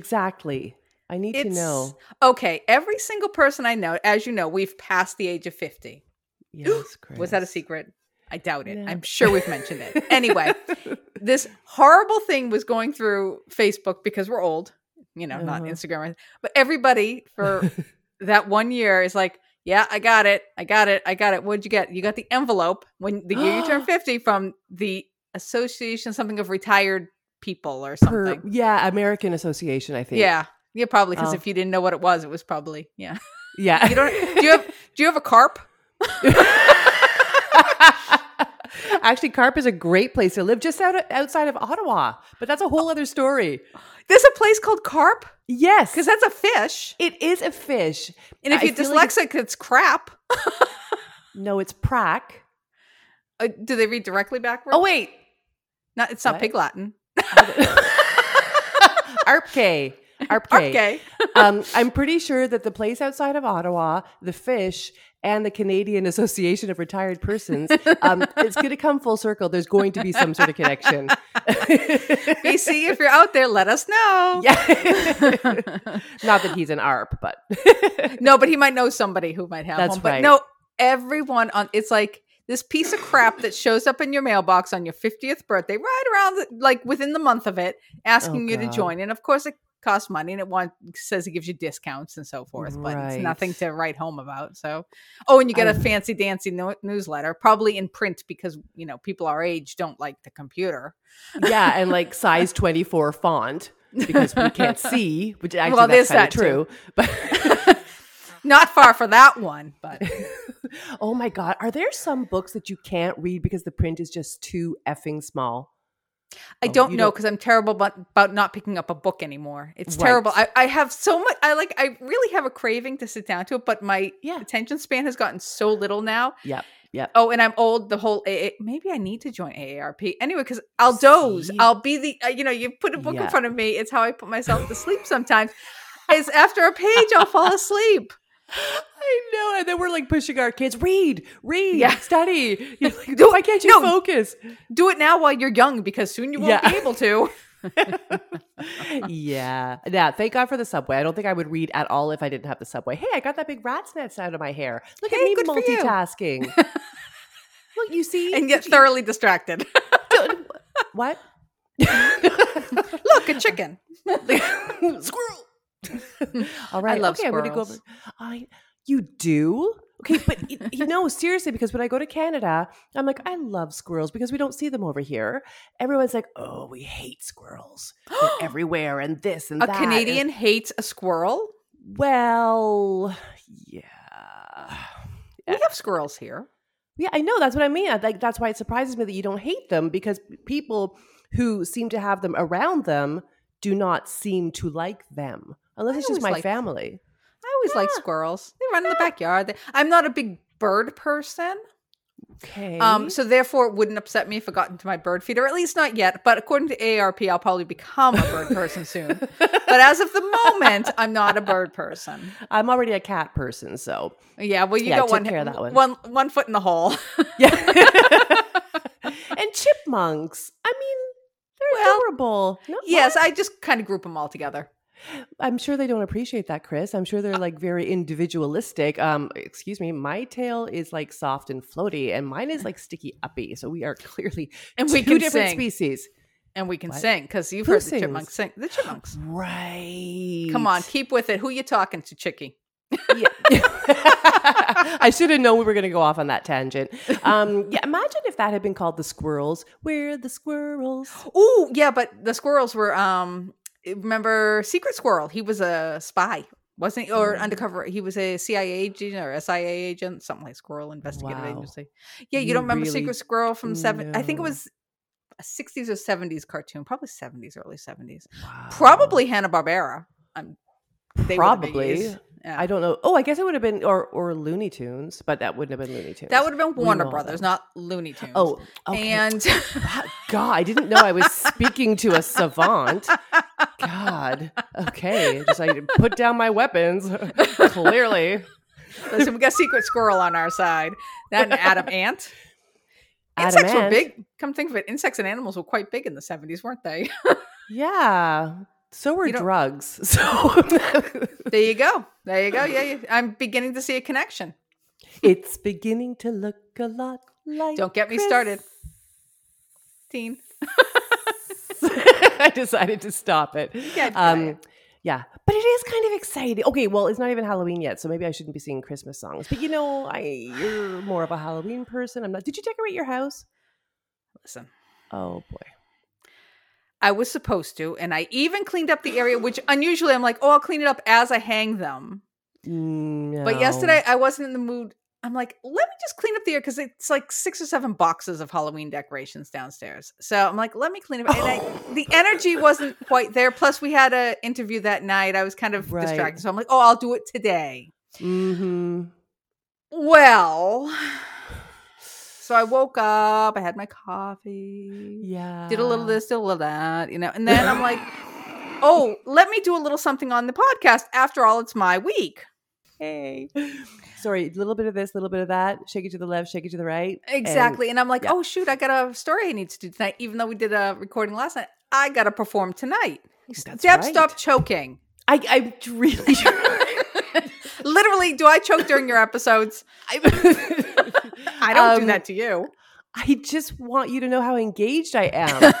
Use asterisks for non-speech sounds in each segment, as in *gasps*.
exactly? I need to know. Okay, every single person I know, as you know, we've passed the age of 50. *gasps* Yes, Was that a secret? I doubt it. No. I'm sure we've mentioned it. *laughs* Anyway, this horrible thing was going through Facebook because we're old, you know, not Uh-huh. Instagram. But everybody for *laughs* that one year is like, yeah, I got it. I got it. I got it. What'd you get? You got the envelope when the year you turn *gasps* 50 from the Association something of retired people or Per- something. yeah, American Association, I think. yeah. Yeah, probably because Oh. if you didn't know what it was, it was probably yeah. Yeah. *laughs* You don't do you have *laughs* do you have a carp? *laughs* Actually, Carp is a great place to live just out outside of Ottawa, but that's a whole other story. There's a place called carp Yes, because that's a fish. it is a fish. And if I you're feel like dyslexic, it's crap. no, it's prac. Uh, do they read directly backwards? Oh wait, not, it's not what? pig Latin. *laughs* Arpke. Arpke. Um, I'm pretty sure that the place outside of Ottawa, the fish, and the Canadian Association of Retired Persons, um, it's going to come full circle. There's going to be some sort of connection. *laughs* BC, if you're out there, let us know. Yeah. *laughs* Not that he's an ARP, but No, but he might know somebody who might have That's one. But right. no, everyone on it's like this piece of crap that shows up in your mailbox on your 50th birthday, right around the, like within the month of it, asking Oh, you to join. And of course, it costs money and it want, says it gives you discounts and so forth, but it's nothing to write home about. So, oh, and you get a fancy dancy no- newsletter, probably in print because, you know, people our age don't like the computer. yeah, and *laughs* like size 24 font because we can't see, which actually Well, that's kind of true. But Not far for that one, but *laughs* oh my god, are there some books that you can't read because the print is just too effing small? I Oh, don't know because I'm terrible about, about not picking up a book anymore. It's Right. terrible. I, I have so much. I like. I really have a craving to sit down to it, but my Yeah. attention span has gotten so little now. Yep. Yep. Oh, and I'm old. The whole AA, maybe I need to join AARP anyway because I'll doze. See? I'll be the. Uh, you know, you put a book Yeah. in front of me. It's how I put myself to sleep sometimes. Is after a page, I'll fall asleep. I know. And then we're like pushing our kids, read, read, Yeah. study. You're like, Do- Why can't you no. focus? Do it now while you're young because soon you won't Yeah. be able to. *laughs* yeah. Yeah. Thank God for the subway. I don't think I would read at all if I didn't have the subway. Hey, I got that big rat's nest out of my hair. Look Hey, at me you. multitasking. *laughs* Look, you see? and get thoroughly distracted. *laughs* What? Look, a chicken. Squirrel. *laughs* All right. love okay, I'm gonna go over. I you do? Okay, but y- you know, seriously, because when I go to Canada, I'm like, I love squirrels because we don't see them over here. Everyone's like, oh, we hate squirrels. They're *gasps* everywhere and this and A that. and- Canadian hates a squirrel. well, yeah. We have squirrels here. Yeah, I know. That's what I mean. Like that's why it surprises me that you don't hate them because people who seem to have them around them do not seem to like them, unless I it's just my liked- family. I always like squirrels. They run in the backyard. They- I'm not a big bird person. Okay. Um, so therefore it wouldn't upset me if I got into my bird feeder, at least not yet. But according to ARP, I'll probably become a bird person soon. But as of the moment, *laughs* I'm not a bird person. I'm already a cat person, so Yeah, well, you Yeah, got one, care of that one. one one foot in the hole. yeah. *laughs* and chipmunks. I mean, they're Well, adorable. No, yes? I just kind of group them all together. I'm sure they don't appreciate that, Chris. I'm sure they're like very individualistic. Um, excuse me, my tail is like soft and floaty, and mine is like sticky uppy. So we are *laughs* clearly And we two different sing. species. And we can What? sing because you've Who heard the sings? chipmunks sing. The chipmunks. Right. Come on, keep with it. Who you talking to, Chicky? Yeah. *laughs* I should have known we were going to go off on that tangent. Um, *laughs* yeah, imagine if that had been called the squirrels. We're the squirrels. Oh, yeah, but the squirrels were um remember Secret Squirrel? He was a spy, wasn't he? Or undercover. He was a CIA agent or SIA agent, something like Squirrel Investigative Wow. Agency. Yeah, you, You don't remember really Secret Squirrel from seven I think it was a 60s or 70s cartoon, probably 70s, early 70s. Wow. Probably Hanna Barbera. Um, they were the Probably. Yeah. I don't know. Oh, I guess it would have been or or Looney Tunes, but that wouldn't have been Looney Tunes. that would have been Warner Brothers, them. not Looney oh, Tunes. Oh, okay. and God, I didn't know I was speaking to a savant. God. Okay. Just I put down my weapons. *laughs* Clearly. listen, we got Secret Squirrel on our side. That and Adam *laughs* Ant. Adam Insects were big. Come think of it, insects and animals were quite big in the 70s, weren't they? *laughs* Yeah. So You drugs. *laughs* So there you go. There you go. Yeah, yeah. I'm beginning to see a connection. it's beginning to look a lot like. Don't get me Chris. started. Teen. *laughs* I decided to stop it. Yeah, Um, yeah, but it is kind of exciting. Okay, well, it's not even Halloween yet, so maybe I shouldn't be singing Christmas songs. But you know, I you're more of a Halloween person. I'm not. Did you decorate your house? Listen. Oh boy. I was supposed to, and I even cleaned up the area, which unusually I'm like, oh, I'll clean it up as I hang them. No. But yesterday I wasn't in the mood. I'm like, let me just clean up the area because it's like six or seven boxes of Halloween decorations downstairs. So I'm like, let me clean it up. And I, *laughs* the energy wasn't quite there. Plus, we had an interview that night. I was kind of Right. distracted. So I'm like, oh, I'll do it today. Mm-hmm. Well, so I woke up, I had my coffee, Yeah. did a little this, did a little that, you know, and then I'm like, *laughs* oh, let me do a little something on the podcast. After all, it's my week. Hey. Sorry, a little bit of this, a little bit of that. Shake it to the left, shake it to the right. Exactly. And, I'm like, yeah. oh, shoot, I got a story I need to do tonight. Even though we did a recording last night, I got to perform tonight. Oh, that's Deb, right. stop choking. I, I'm really. *laughs* *laughs* Literally, do I choke during your episodes? I don't do Um, that to you. I just want you to know how engaged I am.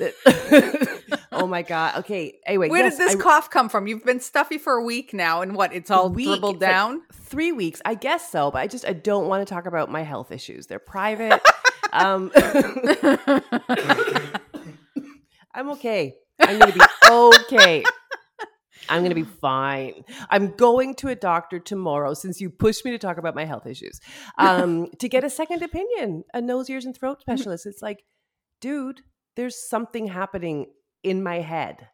*laughs* *laughs* oh my god. Okay. Anyway, Where yes, did this I- cough come from? You've been stuffy for a week now, and what? It's all week, dribbled it's like down. three weeks, I guess so. But I just I don't want to talk about my health issues. They're private. *laughs* um, I'm okay. I'm gonna be okay. I'm gonna be fine. I'm going to a doctor tomorrow since you pushed me to talk about my health issues. Um, *laughs* to get a second opinion, a nose, ears, and throat specialist. It's like, dude, there's something happening in my head.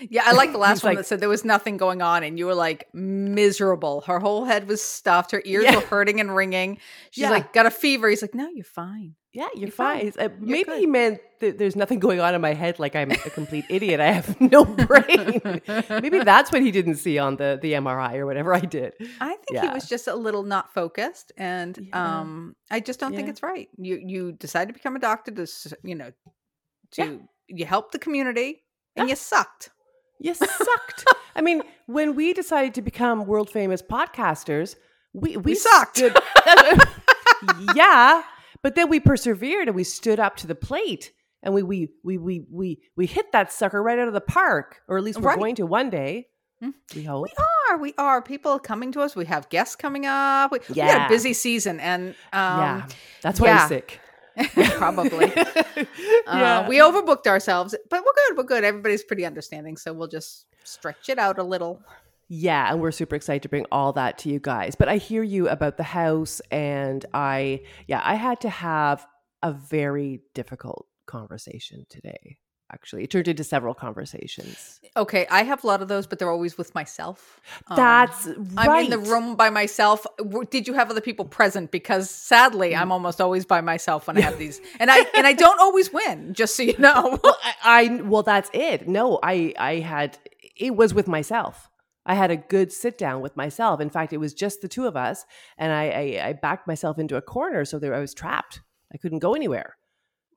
Yeah, I like the *laughs* last one like- that said there was nothing going on, and you were like miserable. Her whole head was stuffed. Her ears Yeah. were hurting and ringing. *laughs* She's Yeah. like, got a fever. He's like, no, you're fine. Yeah, you're, You're fine. fine. Uh, maybe good. he meant that there's nothing going on in my head, like I'm a complete idiot. I have no *laughs* brain. maybe that's what he didn't see on the the MRI or whatever I did. I think he was just a little not focused, and Yeah. um, I just don't think it's right. You you decide to become a doctor to you know to Yeah. you help the community, and Yeah. you sucked. You sucked. I mean, when we decided to become world famous podcasters, we we, We sucked. stood- *laughs* yeah, but then we persevered and we stood up to the plate. And we we we we we we hit that sucker right out of the park, or at least we're Right. going to one day. Mm. We hope. We are, we are. People are coming to us. We have guests coming up. We, we had Yeah. a busy season, and um, yeah, that's why yeah. I'm sick. *laughs* probably. *laughs* yeah. Uh, we overbooked ourselves, but we're good. We're good. Everybody's pretty understanding, so we'll just stretch it out a little. Yeah, and we're super excited to bring all that to you guys. But I hear you about the house, and I, yeah, I had to have a very difficult conversation today. Actually, it turned into several conversations. Okay, I have a lot of those, but they're always with myself. Um, That's right. I'm in the room by myself. Did you have other people present? Because sadly, Mm. I'm almost always by myself when I have these, *laughs* and I and I don't always win. Just so you know. Well, I, I well, that's it. No, I, I had it was with myself. I had a good sit down with myself. In fact, it was just the two of us, and I, I, I backed myself into a corner so that I was trapped. I couldn't go anywhere.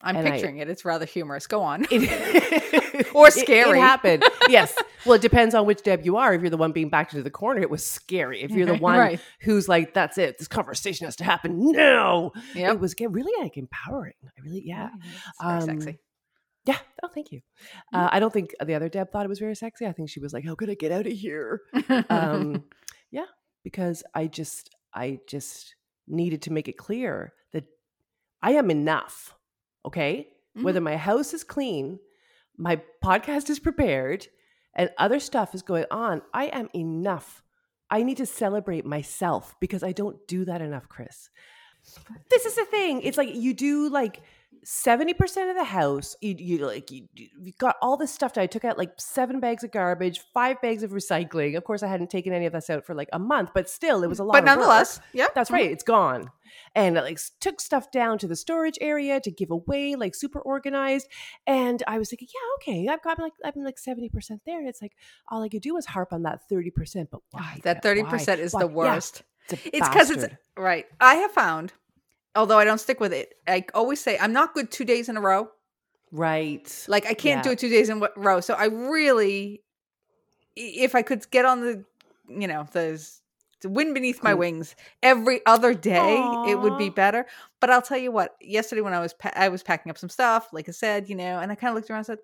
I'm And I- picturing it. It's rather humorous. Go on. It, *laughs* *laughs* Or it- It, scary. happened. *laughs* Yes. Well, it depends on which Deb you are. If you're the one being backed into the corner, it was scary. If you're the one Right. who's like, "That's it. This conversation has to happen now," Yep. it was get really like empowering. I really, yeah, Um, sexy. yeah. Oh, thank you. Uh, I don't think the other Deb thought it was very sexy. I think she was like, "How could I get out of here?" um, yeah, because I just, I just needed to make it clear that I am enough. Okay, Mm-hmm. whether my house is clean, my podcast is prepared, and other stuff is going on, I am enough. I need to celebrate myself because I don't do that enough, Chris. This is the thing. It's like you do like 70% of the house. You, you like you, you got all this stuff. That i took out like seven bags of garbage, five bags of recycling. Of course, I hadn't taken any of this out for like a month, but still, it mm, was a lot. but nonetheless, yeah, That's right. Mm-hmm. It's gone. And I like took stuff down to the storage area to give away, like super organized. And I was thinking, yeah, okay, I've got like I'm like 70% there. And it's like all I could do was harp on that 30%. But ah, why? That Deb? thirty Why? percent is Why? the worst. it's It's because it's right. I have found although I don't stick with it, I always say I'm not good two days in a row. Right. Like I can't do it two days in a row. So I really, if I could get on the, you know, the, the wind beneath my wings every other day, it would be better. But I'll tell you what. Yesterday when I was pa- I was packing up some stuff, like I said, you know, and I kind of looked around and said,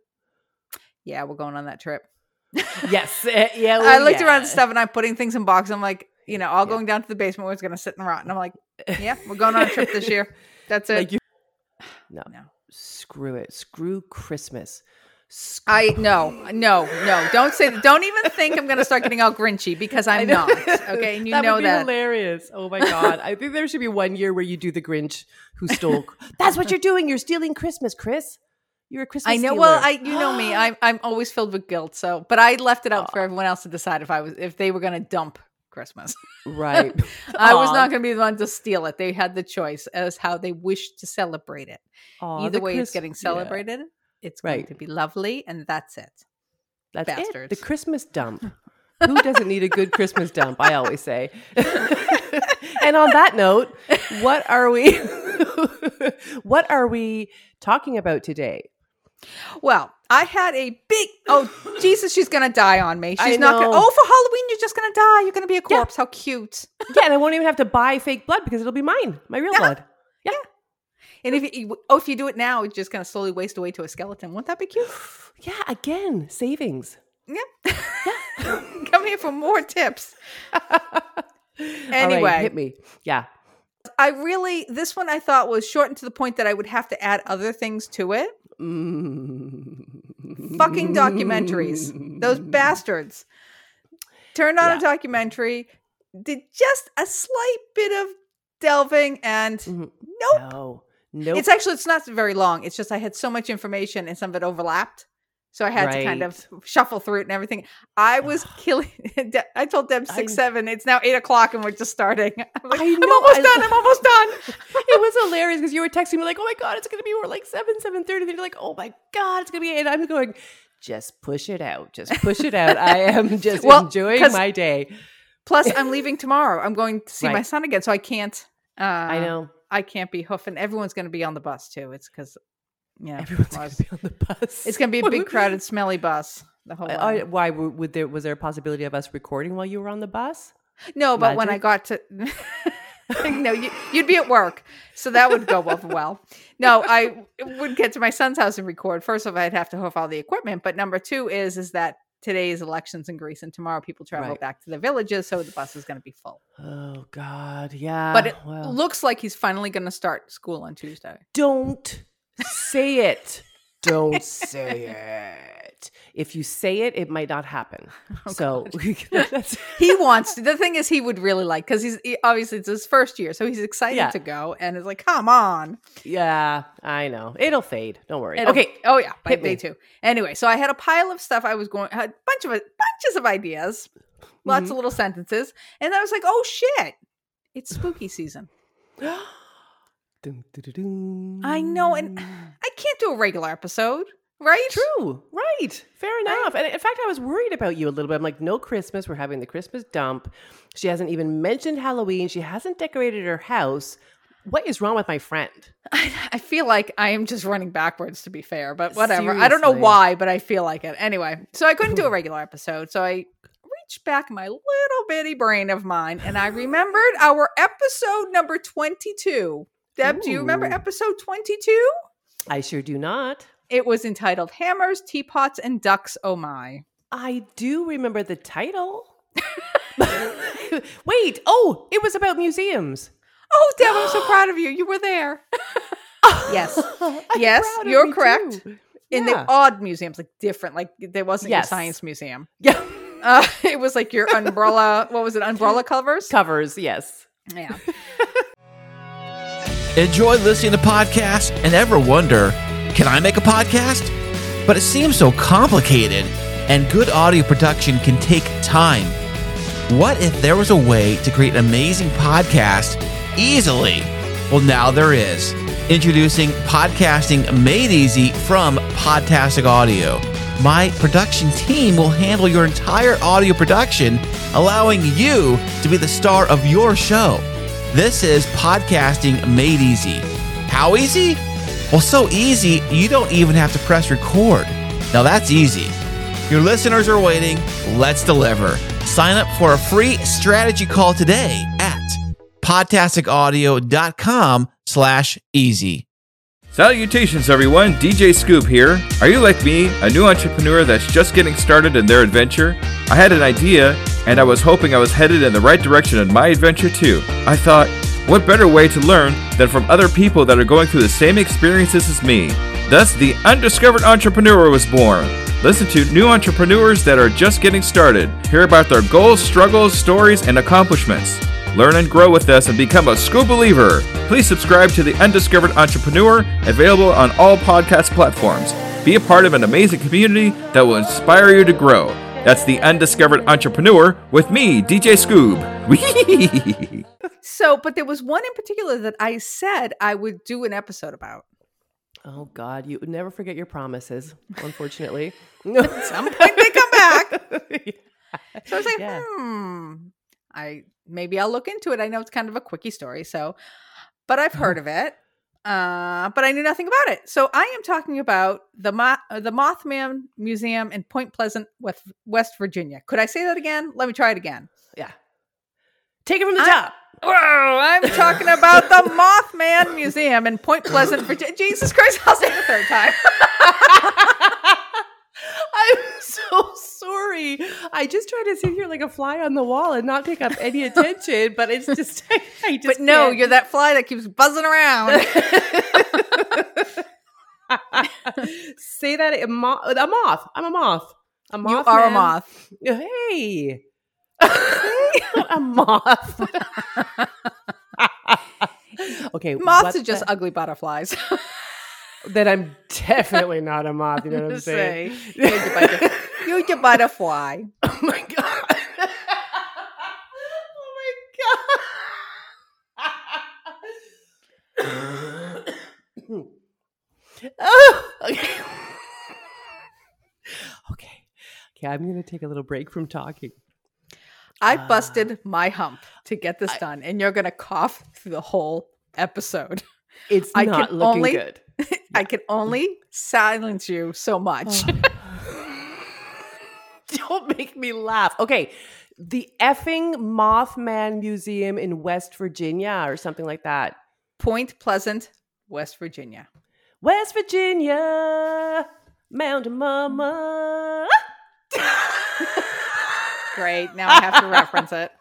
"Yeah, we're going on that trip." Yes. *laughs* eh, yeah. I oh, looked around yeah. at stuff and I'm putting things in boxes. I'm like, you know, all Yeah. going down to the basement where it's going to sit and rot. And I'm like, yeah, *laughs* we're going on a trip this year. That's it. Like you. *sighs* No. No. Screw it. Screw Christmas. I no, no, no. Don't say that. Don't even think I'm going to start getting all grinchy because *laughs* I'm not. Okay, and *laughs* you that know would be that. hilarious. Oh my god! I think there should be one year where you do the Grinch who stole. That's what you're doing. You're stealing Christmas, Chris. You're a Christmas. I know. Stealer. Well, I you know me. *gasps* I'm I'm always filled with guilt. So, but I left it out for everyone else to decide if I was if they were going to dump Christmas. right. *laughs* I was not going to be the one to steal it. They had the choice as how they wished to celebrate it. Aw, Either way, it's getting yeah. celebrated. It's going to be lovely, and that's it. That's it. The Christmas dump. *laughs* Who doesn't need a good Christmas dump? I always say. *laughs* and on that note, what are we? what are we talking about today? Well, I had a big oh *laughs* Jesus, she's gonna die on me. I She's not gonna oh for Halloween you're just gonna die. You're gonna be a Yeah. corpse. How cute. Yeah, and I won't even have to buy fake blood because it'll be mine, my real blood. Yeah. blood. And if you oh if you do it now, it's just gonna slowly waste away to a skeleton. Won't that be cute? *sighs* Yeah, again, savings. Yeah. *laughs* Come here for more tips. *laughs* Right, Anyway. hit me. Yeah. I really this one I thought was shortened to the point that I would have to add other things to it. Mm. Fucking documentaries. Those *laughs* bastards. Turned on Yeah. a documentary, did just a slight bit of delving and Mhm. nope. No. Nope. It's actually it's not very long. It's just I had so much information and some of it overlapped. So I had to kind of shuffle through it and everything. I was killing. *laughs* I told Deb six I- seven. It's now eight o'clock and we're just starting. *laughs* I'm, like, I I'm almost I- done. I'm *laughs* almost done. it was hilarious because you were texting me like, "Oh my god, it's gonna be more like seven, seven thirty. Then you're like, "Oh my god, it's gonna be," eight. and I'm going, "Just push it out. Just push it out." I am just Well, enjoying my day. Plus, I'm leaving tomorrow. I'm going to see my son again, so I can't. Uh, I know I can't be hoofing. Everyone's going to be on the bus too. It's because yeah, everyone's gonna be on the bus. it's going to be a big, *laughs* crowded, smelly bus. The whole. I- way. why would there was there a possibility of us recording while you were on the bus? No, but when I got to *laughs* no, you, you'd be at work, so that would go over well. No, I would get to my son's house and record. First of all, I'd have to hoof all the equipment, but number two is is that today is elections in Greece, and tomorrow people travel Right. back to the villages, so the bus is going to be full. Oh God, yeah. but it well, looks like he's finally going to start school on Tuesday. don't say it. Don't say it. If you say it, it might not happen. *laughs* Oh, so *laughs* *laughs* He wants to. The thing is, he would really like because he's he, obviously it's his first year, so he's excited Yeah. to go, and is like, "Come on!" yeah, I know. It'll fade. Don't worry. It'll- okay. Oh yeah, by hit day me. two. Anyway, so I had a pile of stuff I was going, had a bunch of bunches of ideas, lots Mhm. of little sentences, and I was like, "Oh shit, it's spooky season." *gasps* *gasps* I know, and I can't do a regular episode, right? True. Right. Fair enough. And in fact, I was worried about you a little bit. I'm like, no Christmas. We're having the Christmas dump. She hasn't even mentioned Halloween. She hasn't decorated her house. What is wrong with my friend? *laughs* I, I feel like I am just running backwards, to be fair, but whatever. I don't know why, but I feel like it. Anyway, so I couldn't do a *laughs* regular episode, so I reached back my little bitty brain of mine, and I remembered our episode number twenty-two. Deb, do you remember episode twenty-two? I sure do not. It was entitled Hammers, Teapots, and Ducks, Oh My. I do remember the title. *laughs* Wait. Oh, it was about museums. Oh, Deb, I'm so *gasps* proud of you. You were there. *laughs* Yes. Yes, you're correct. too. In Yeah. the odd museums, like different, like there wasn't your Yes. science museum. Yeah. *laughs* Uh, it was like your umbrella, what was it, umbrella covers? Covers, yes. Yeah. Enjoy listening to podcasts and ever wonder, can I make a podcast? But it seems so complicated, and good audio production can take time. What if there was a way to create an amazing podcast easily? Well, now there is. Introducing Podcasting Made Easy from Podtastic Audio. My production team will handle your entire audio production, allowing you to be the star of your show. This is podcasting made easy. How easy? Well, so easy, you don't even have to press record. Now that's easy. Your listeners are waiting. Let's deliver. Sign up for a free strategy call today at podtasticaudio.com slash easy. Salutations, everyone. DJ Scoop here. Are you like me, a new entrepreneur that's just getting started in their adventure? I had an idea, and I was hoping I was headed in the right direction in my adventure too. I thought, what better way to learn than from other people that are going through the same experiences as me? Thus, the Undiscovered Entrepreneur was born. Listen to new entrepreneurs that are just getting started. Hear about their goals, struggles, stories, and accomplishments. Learn and grow with us and become a Scoop believer. Please subscribe to The Undiscovered Entrepreneur, available on all podcast platforms. Be a part of an amazing community that will inspire you to grow. That's The Undiscovered Entrepreneur with me, DJ Scoob. *laughs* So, but there was one in particular that I said I would do an episode about. Oh God, you would never forget your promises. Unfortunately, *laughs* At some point they come back. *laughs* So I was like, Yeah. hmm. I maybe I'll look into it. I know it's kind of a quickie story, so but I've heard of it. Uh, but I knew nothing about it. So I am talking about the Mo- uh, the Mothman Museum in Point Pleasant, West, West Virginia. Could I say that again? Let me try it again. yeah. Take it from the I- top. Whoa, I'm talking about the Mothman Museum in Point Pleasant, Virginia. Jesus Christ, I'll say it a third time. *laughs* I'm *laughs* so sorry. I just tried to sit here like a fly on the wall and not take up any *laughs* attention, but it's just, I, *laughs* I just But no, can't. you're that fly that keeps buzzing around. Say that a moth. A moth. I'm a moth. A moth. you are a moth. Hey. a moth. okay. Moths are just ugly butterflies. Then I'm definitely not a moth. You know what I'm *laughs* saying? Say, you're the butter- you're the butterfly. *laughs* oh my god. *laughs* oh my god. oh, *coughs* okay. okay. Okay, I'm going to take a little break from talking. I Ah. busted my hump to get this done, and you're gonna cough through the whole episode. It's I not looking only- good. *laughs* I can only silence you so much. Oh. *laughs* Don't make me laugh. Okay. The effing Mothman Museum in West Virginia or something like that. Point Pleasant, West Virginia. West Virginia, Mountain Mama. *laughs* Great. Now I have to reference it.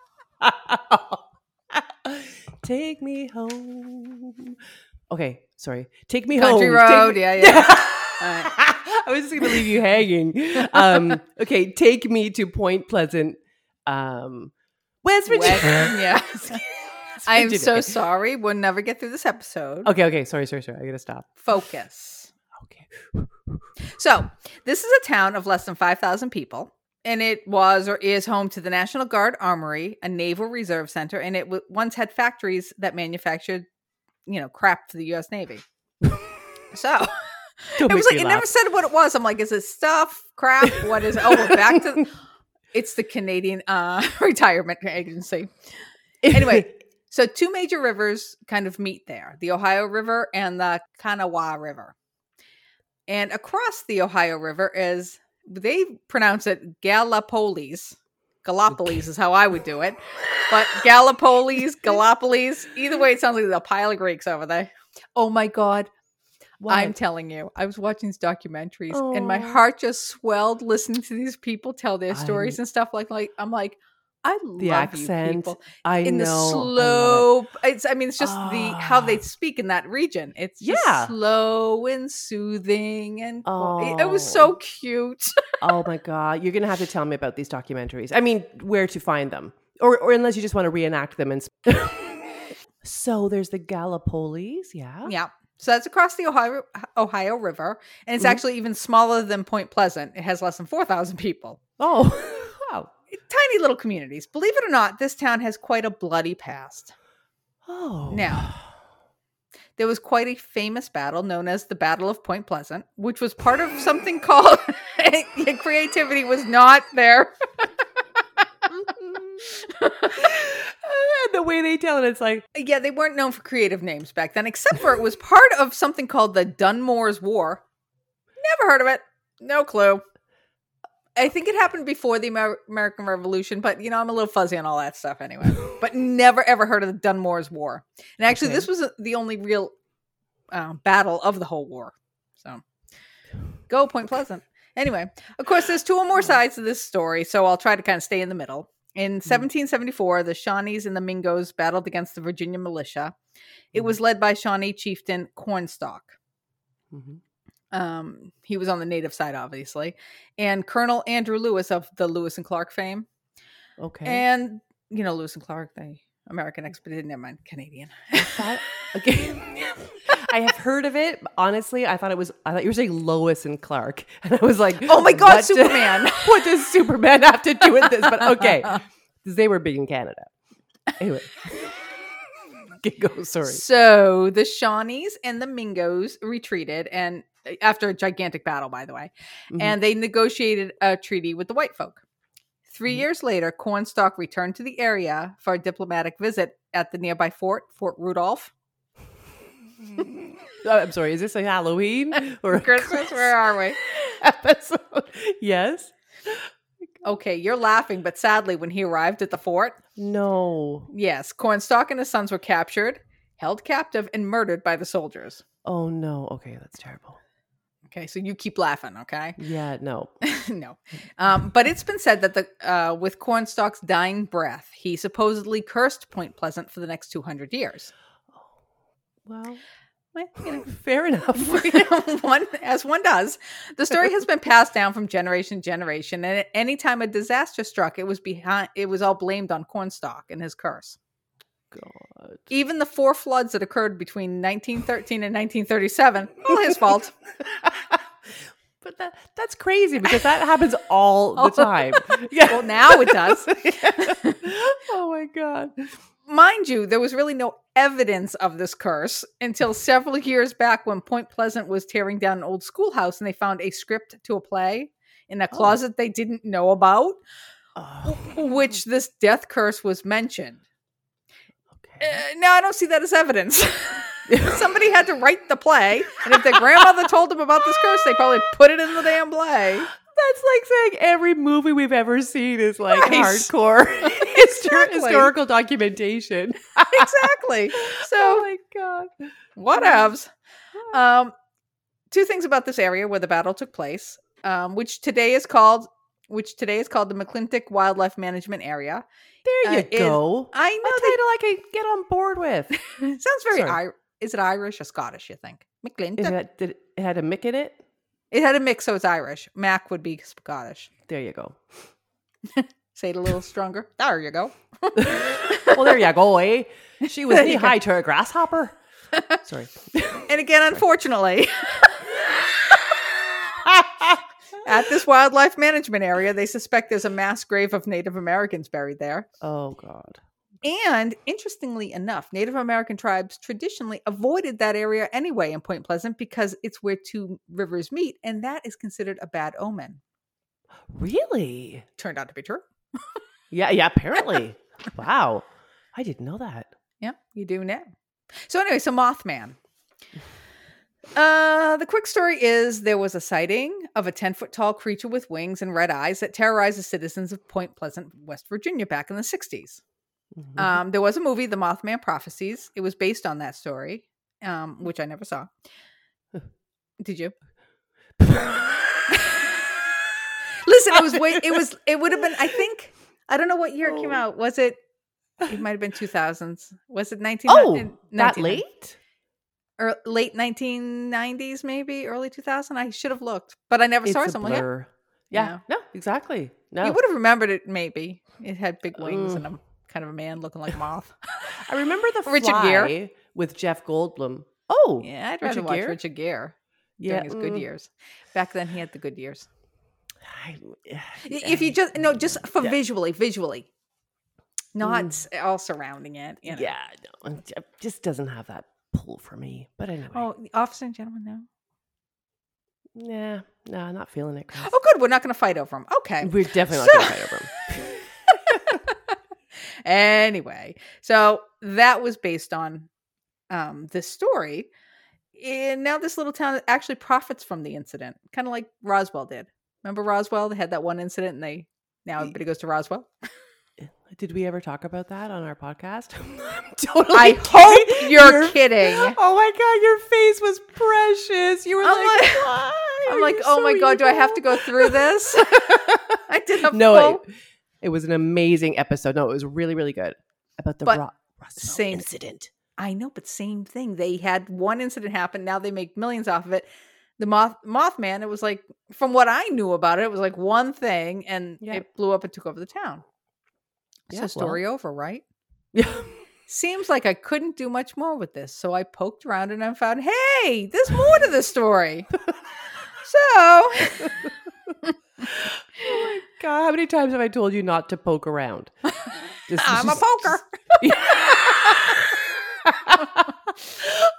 Take me home. Okay, sorry. Take me Country home. Country road. Me- Yeah, *laughs* yeah. Alright. I was just gonna leave you hanging. Um, *laughs* okay, take me to Point Pleasant, um, West Virginia. West- *laughs* yes. I am so sorry. We'll never get through this episode. Okay, okay, sorry, sorry, sorry. I gotta stop. Focus. *sighs* Okay. So, this is a town of less than 5,000 people, and it was or is home to the National Guard Armory, a naval reserve center, and it w- once had factories that manufactured, you know, crap for the U.S. Navy. *laughs* So, Don't it was like, it laugh. never said what it was. I'm like, is it stuff, crap? What is it? Oh, we're back to *laughs* it's the Canadian uh, *laughs* Retirement Agency. Anyway, so two major rivers kind of meet there the Ohio River and the Kanawha River. And across the Ohio River is, they pronounce it Gallipolis. Gallipolis is how I would do it. But Gallipolis, Gallipolis, either way, it sounds like a pile of Greeks over there. Oh my God. I'm telling you, I was watching these documentaries and my heart just swelled listening to these people tell their stories I'm- and stuff like like I'm like, I love the accent. you people I in know. the I it. slow. It's I mean it's just the how they Ah. speak in that region. It's just Yeah. slow and soothing and it, it was Oh. so cute. Oh my god, you're gonna have to tell me about these documentaries. I mean, where to find them, or or unless you just want to reenact them. And sp- *laughs* so there's the Gallipolis, yeah. yeah. So that's across the Ohio Ohio River, and it's Mhm. actually even smaller than Point Pleasant. It has less than four thousand people. Oh. *laughs* Tiny little communities. Believe it or not, this town has quite a bloody past. Oh, Now, there was quite a famous battle known as the Battle of Point Pleasant, which was part of something called *laughs* creativity was not there. *laughs* the way they tell it, it's like, Yeah, they weren't known for creative names back then, except for it was part of something called the Dunmore's War. Never heard of it. No clue. I think it happened before the Amer- American Revolution, but you know, I'm a little fuzzy on all that stuff anyway. *laughs* but never ever heard of the Dunmore's War. And actually, Okay. this was uh, the only real uh, battle of the whole war. So go Point Pleasant. Anyway, of course, there's two or more sides to this story, so I'll try to kind of stay in the middle. In 1774, the Shawnees and the Mingos battled against the Virginia militia. It was led by Shawnee chieftain Cornstalk. Mhm. Um, he was on the native side, obviously, and Colonel Andrew Lewis of the Lewis and Clark fame, okay. and you know Lewis and Clark, the American expedition. Never mind, Canadian. That- okay. *laughs* I have heard of it. Honestly, I thought it was. I thought you were saying Lois and Clark, *laughs* and I was like, Oh my God, what Superman. *laughs* what does Superman have to do with this? But okay, because they were big in Canada. Anyway, go. Sorry. So the Shawnees and the Mingos retreated, and after a gigantic battle, by the way, Mhm. and they negotiated a treaty with the white folk. 3 Mhm. years later, Cornstalk returned to the area for a diplomatic visit at the nearby fort, Fort Rudolph. *laughs* Oh, I'm sorry. Is this a Halloween *laughs* or a Christmas, where are we? *laughs* episode? Yes. Okay, you're laughing, but sadly, when he arrived at the fort, No. yes, Cornstalk and his sons were captured, held captive, and murdered by the soldiers. Oh no. Okay, that's terrible. Okay, so you keep laughing, okay? Yeah. No. *laughs* no. Um, but it's been said that the uh, with Cornstalk's dying breath, he supposedly cursed Point Pleasant for the next 200 years. Well, Well, you know, *laughs* fair enough. *laughs* one as one does. The story has been passed down from generation to generation, and at any time a disaster struck, it was behind. It was all blamed on Cornstalk and his curse. God. Even the four floods that occurred between 1913 and 1937, all his fault. *laughs* But that that's crazy because that happens all Oh. *laughs* the time. *laughs* Yeah. Well, now it does. oh my god. Mind you, there was really no evidence of this curse until several years back when Point Pleasant was tearing down an old schoolhouse and they found a script to a play in a Oh. closet they didn't know about, Oh, which this death curse was mentioned. Uh, no, I don't see that as evidence. *laughs* *laughs* Somebody had to write the play, and if their grandmother told them about this curse, they probably put it in the damn play. That's like saying every movie we've ever seen is like Right. hardcore *laughs* Exactly. historical documentation. exactly. oh So, my god. whatevs. Um, two things about this area where the battle took place, um, which today is called, which today is called the McClintock Wildlife Management Area. There you Uh, go. I A know title I could get on board with. *laughs* sounds very. Sorry. Ir- is it Irish or Scottish? You think Is McClintock? it, did it, it had a Mick in it? It had a mix, so it's Irish. Mac would be Scottish. There you go. *laughs* Say it a little stronger. There you go. *laughs* Well, there you go, eh? She was knee high to a grasshopper. Sorry. And again, unfortunately, at this wildlife management area, they suspect there's a mass grave of Native Americans buried there. oh God. And interestingly enough, Native American tribes traditionally avoided that area anyway in Point Pleasant because it's where two rivers meet, and that is considered a bad omen. Really? Turned out to be true. Yeah, yeah, apparently. *laughs* wow. I didn't know that. Yeah, you do now. So anyway, so Mothman. Uh, the quick story is there was a sighting of a 10 foot tall creature with wings and red eyes that terrorized the citizens of Point Pleasant, West Virginia back in the 60s. Mhm. Um, there was a movie, The Mothman Prophecies. It was based on that story, um, which I never saw. Did you? *laughs* Listen, it was way. It was. *laughs* It would have been. I think. I don't know what year it came Oh. out. Was it? It might have been two thousands. Was it nineteen? oh, in- that 19 late? Or late nineteen nineties, maybe early two thousand. I should have looked, but I never saw It's it. a So yeah. Yeah. No, exactly. No. You would have remembered it. Maybe it had big wings Ugh. and a kind of a man looking like a moth. *laughs* I remember the *laughs* Richard Gere. with Jeff Goldblum. Oh, yeah, I'd rather Richard watch Gere? Richard Gere yeah. during his good mm, years. Back then, he had the good years. I- I- If you just no, just for Yeah. visually, visually, not Mm. all surrounding it. You know. yeah, no, it just doesn't have that pull for me. But anyway, Oh, the officer and gentleman, no. yeah, no, I'm not feeling it. Chris. Oh, good. We're not going to fight over him. Okay. We're definitely not So- going to fight over him. *laughs* Anyway, so that was based on um, this story. And now this little town actually profits from the incident, kind of like Roswell did. Remember Roswell? They had that one incident, and they now everybody goes to Roswell. *laughs* Did we ever talk about that on our podcast? *laughs* I'm totally I hope you're Your- kidding. Oh my god, your face was precious. You were I'm like, like- "Why I'm like, oh so my god, do I have to go through this? *laughs* I did a no, full it, it was an amazing episode. No, it was really, really good about the But Ro- same- incident. I know, but same thing. They had one incident happen. Now they make millions off of it. The moth Mothman. It was like, from what I knew about it, it was like one thing, and Yeah. it blew up and took over the town. Yeah, so well. story over, right? Yeah. *laughs* Seems like I couldn't do much more with this, so I poked around and I found, hey, there's more to the story. so Oh my god, how many times have I told you not to poke around? This is I'm a just- poker. *laughs*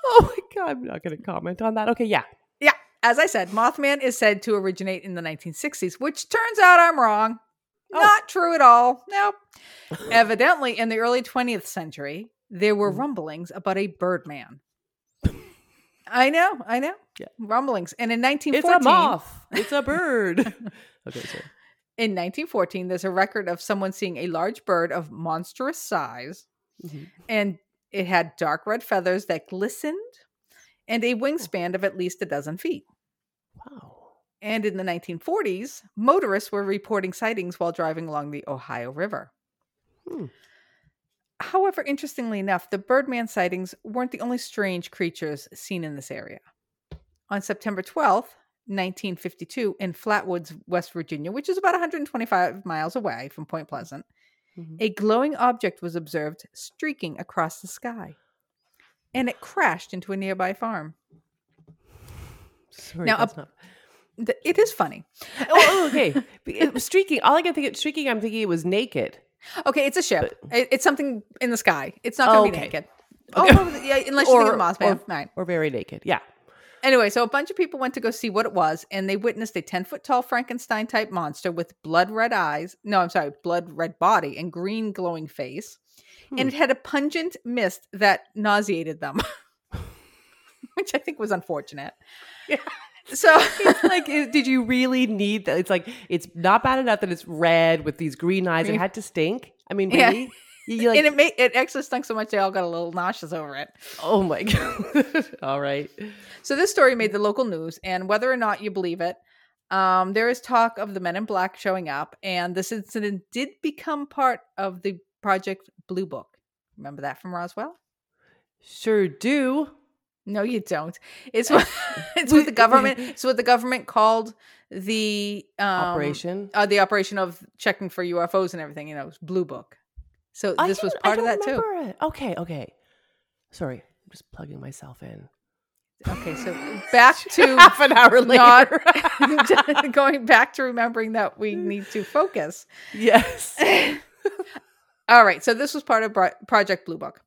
oh my god, I'm not going to comment on that. Okay, yeah. Yeah, as I said, Mothman is said to originate in the 1960s, which turns out I'm wrong. Oh. Not true at all. Nope. *laughs* Evidently, in the early 20th century, there were Mhm. rumblings about a Birdman. I know, I know. Yeah. Rumblings. And in It's 1914, a moth. It's a bird. *laughs* *laughs* okay, sorry. in 1914, there's a record of someone seeing a large bird of monstrous size, Mhm. and it had dark red feathers that glistened and a wingspan of at least a dozen feet. Wow. And in the 1940s, motorists were reporting sightings while driving along the Ohio River. Hmm. However, interestingly enough, the Birdman sightings weren't the only strange creatures seen in this area. On September 12th, 1952, in Flatwoods, West Virginia, which is about 125 miles away from Point Pleasant, Mhm. a glowing object was observed streaking across the sky. And it crashed into a nearby farm. Sorry, Now, that's up- not. It is funny. Oh, oh, *laughs* okay. It was streaking. All I can think of streaking, I'm thinking it was naked. Okay, it's a ship. It- it's something in the sky. It's not going to be naked. *laughs* Okay. Oh, yeah, unless you think of Mothman. Right. Or very naked. Yeah. Anyway, so a bunch of people went to go see what it was, and they witnessed a 10 foot tall Frankenstein type monster with blood red eyes. No, I'm sorry, blood red body and green glowing face. And Hmm. it had a pungent mist that nauseated them, *laughs* which I think was unfortunate. Yeah. So, *laughs* It's like, is- did you really need that? It's like, it's not bad enough that it's red with these green eyes. It had to stink. I mean, Yeah. really? You like, and it made it actually stunk so much they all got a little nauseous over it. oh my *laughs* God. *laughs* All right. So this story made the local news, and whether or not you believe it, um, there is talk of the Men in Black showing up, and this incident did become part of the Project Blue Book. Remember that from Roswell? Sure do. No, you don't. It's what *laughs* it's what the government. It's what the government called the um, Operation. uh, the operation of checking for UFOs and everything. You know, it was Blue Book. So this was part of that too. It. Okay. Okay. Sorry. I'm just plugging myself in. Okay, so back *laughs* to half an hour not- later. *laughs* going back to remembering that we need to focus. yes. All right, so this was part of Project Blue Book.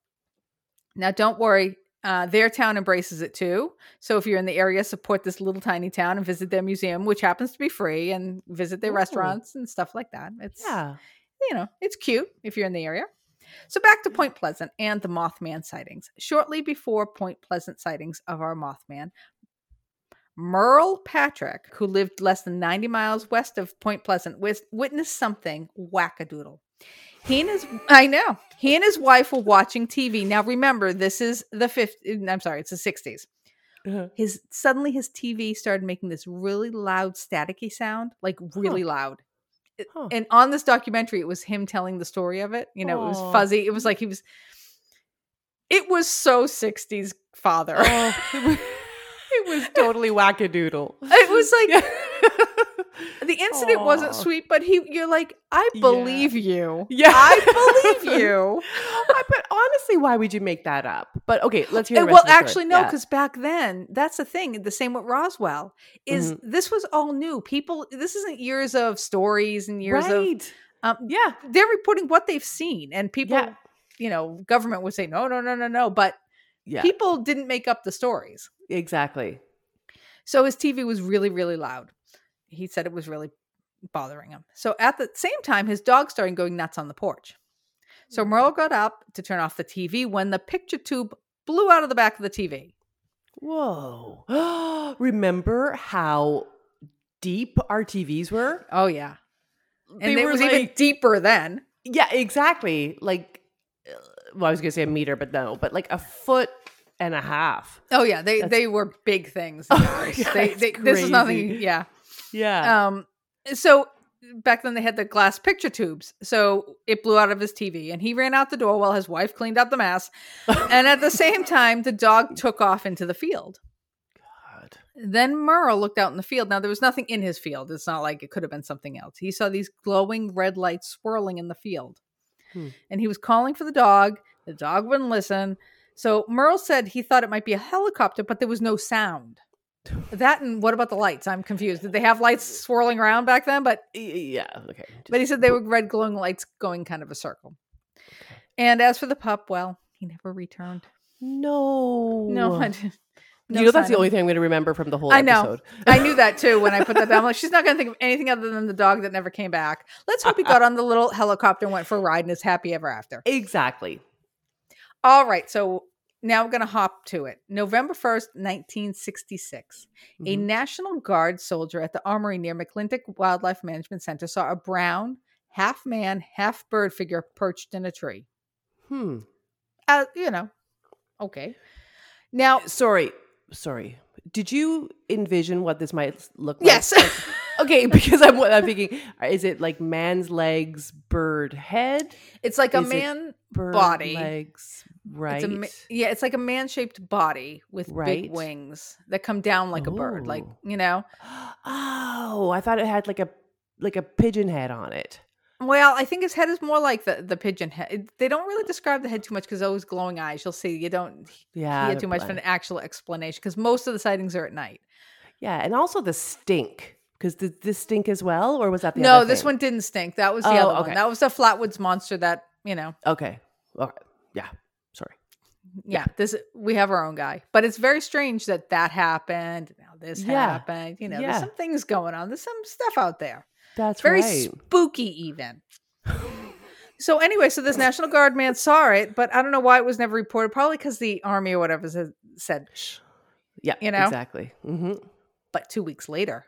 Now, don't worry, uh, their town embraces it too. So if you're in the area, support this little tiny town and visit their museum, which happens to be free, and visit their Ooh. restaurants and stuff like that. It's Yeah. you know, it's cute if you're in the area. So back to Point Pleasant and the Mothman sightings. Shortly before Point Pleasant sightings of our Mothman, Merle Patrick, who lived less than 90 miles west of Point Pleasant, witnessed something wackadoodle. He and his, I know, he and his wife were watching TV. Now remember, this is the 50s, I'm sorry, it's the 60s. Uh-huh. His, suddenly his TV started making this really loud staticky sound, like really loud Huh. and on this documentary, it was him telling the story of it. You know, it was fuzzy. It was like he was. It was so '60s father. Oh, *laughs* it was, totally wackadoodle. it was like. *laughs* the incident wasn't sweet, but he, you're like, I Yeah. believe you. Yeah. I believe you. *laughs* I- but honestly, why would you make that up? But okay, let's hear. The rest well, of the story. actually, no, Yeah. because back then, that's the thing. The same with Roswell is Mm-hmm. this was all new. People, this isn't years of stories and years of. Um, yeah, they're reporting what they've seen, and people, Yeah. you know, government would say no, no, no, no, no, but yeah, people didn't make up the stories. exactly. So his TV was really, really loud. He said it was really bothering him. So at the same time, his dog started going nuts on the porch. So Merle got up to turn off the TV when the picture tube blew out of the back of the TV. Whoa. *gasps* Remember how deep our TVs were? Oh yeah, and They it were was even deeper then. Yeah, exactly. Like, uh, well, I was going to say a meter, but no, but like a foot and a half. Oh yeah, they That's- they were big things. *laughs* Oh. God, they, they, this is nothing. Yeah. Yeah. Um. So back then they had the glass picture tubes. So it blew out of his TV, and he ran out the door while his wife cleaned up the mess. and at the same time, the dog took off into the field. God. Then Merle looked out in the field. Now there was nothing in his field. It's not like it could have been something else. He saw these glowing red lights swirling in the field. Hmm. And he was calling for the dog. The dog wouldn't listen. So Merle said he thought it might be a helicopter, but there was no sound. That and what about the lights? I'm confused. Did they have lights swirling around back then? But Yeah. Okay. but he said they were red glowing lights going kind of a circle. And as for the pup, well, he never returned. no. No, I didn't. no you know, that's the only thing I'm going to remember from the whole I know. episode. I knew that too when I put that down. I'm like, she's not going to think of anything other than the dog that never came back. Let's hope he got on the little helicopter and went for a ride and is happy ever after. Exactly. All right. So now we're going to hop to it. November 1st, 1966. A Mhm. National Guard soldier at the armory near McClintic Wildlife Management Center saw a brown, half man, half bird figure perched in a tree. Hmm. Uh, you know, okay. Now, Sorry. Sorry. Did you envision what this might look like? yes. *laughs* Okay, *laughs* because I'm, I'm thinking, is it like man's legs, bird head, it's like a Is man bird Body. legs, right? It's ma- yeah, it's like a man-shaped body with Right. big wings that come down like a bird, like you know. Oh, I thought it had like a like a pigeon head on it. Well, I think his head is more like the the pigeon head. They don't really describe the head too much because those glowing eyes. You'll see. You don't Yeah, hear too much of blood. an actual explanation because most of the sightings are at night. Yeah, and also the stink. Because did this stink as well, or was that the no, this thing? one didn't stink. That was the Oh, other one. That was the Flatwoods monster. That you know. Okay. Okay. Yeah. Sorry. Yeah, this we have our own guy, but it's very strange that that happened. Now this Yeah. happened. You know, Yeah. there's some things going on. There's some stuff out there. That's very right. spooky even so anyway so this national guard man saw it but i don't know why it was never reported probably because the army or whatever said, said shh yeah. you know? exactly. hmm but two weeks later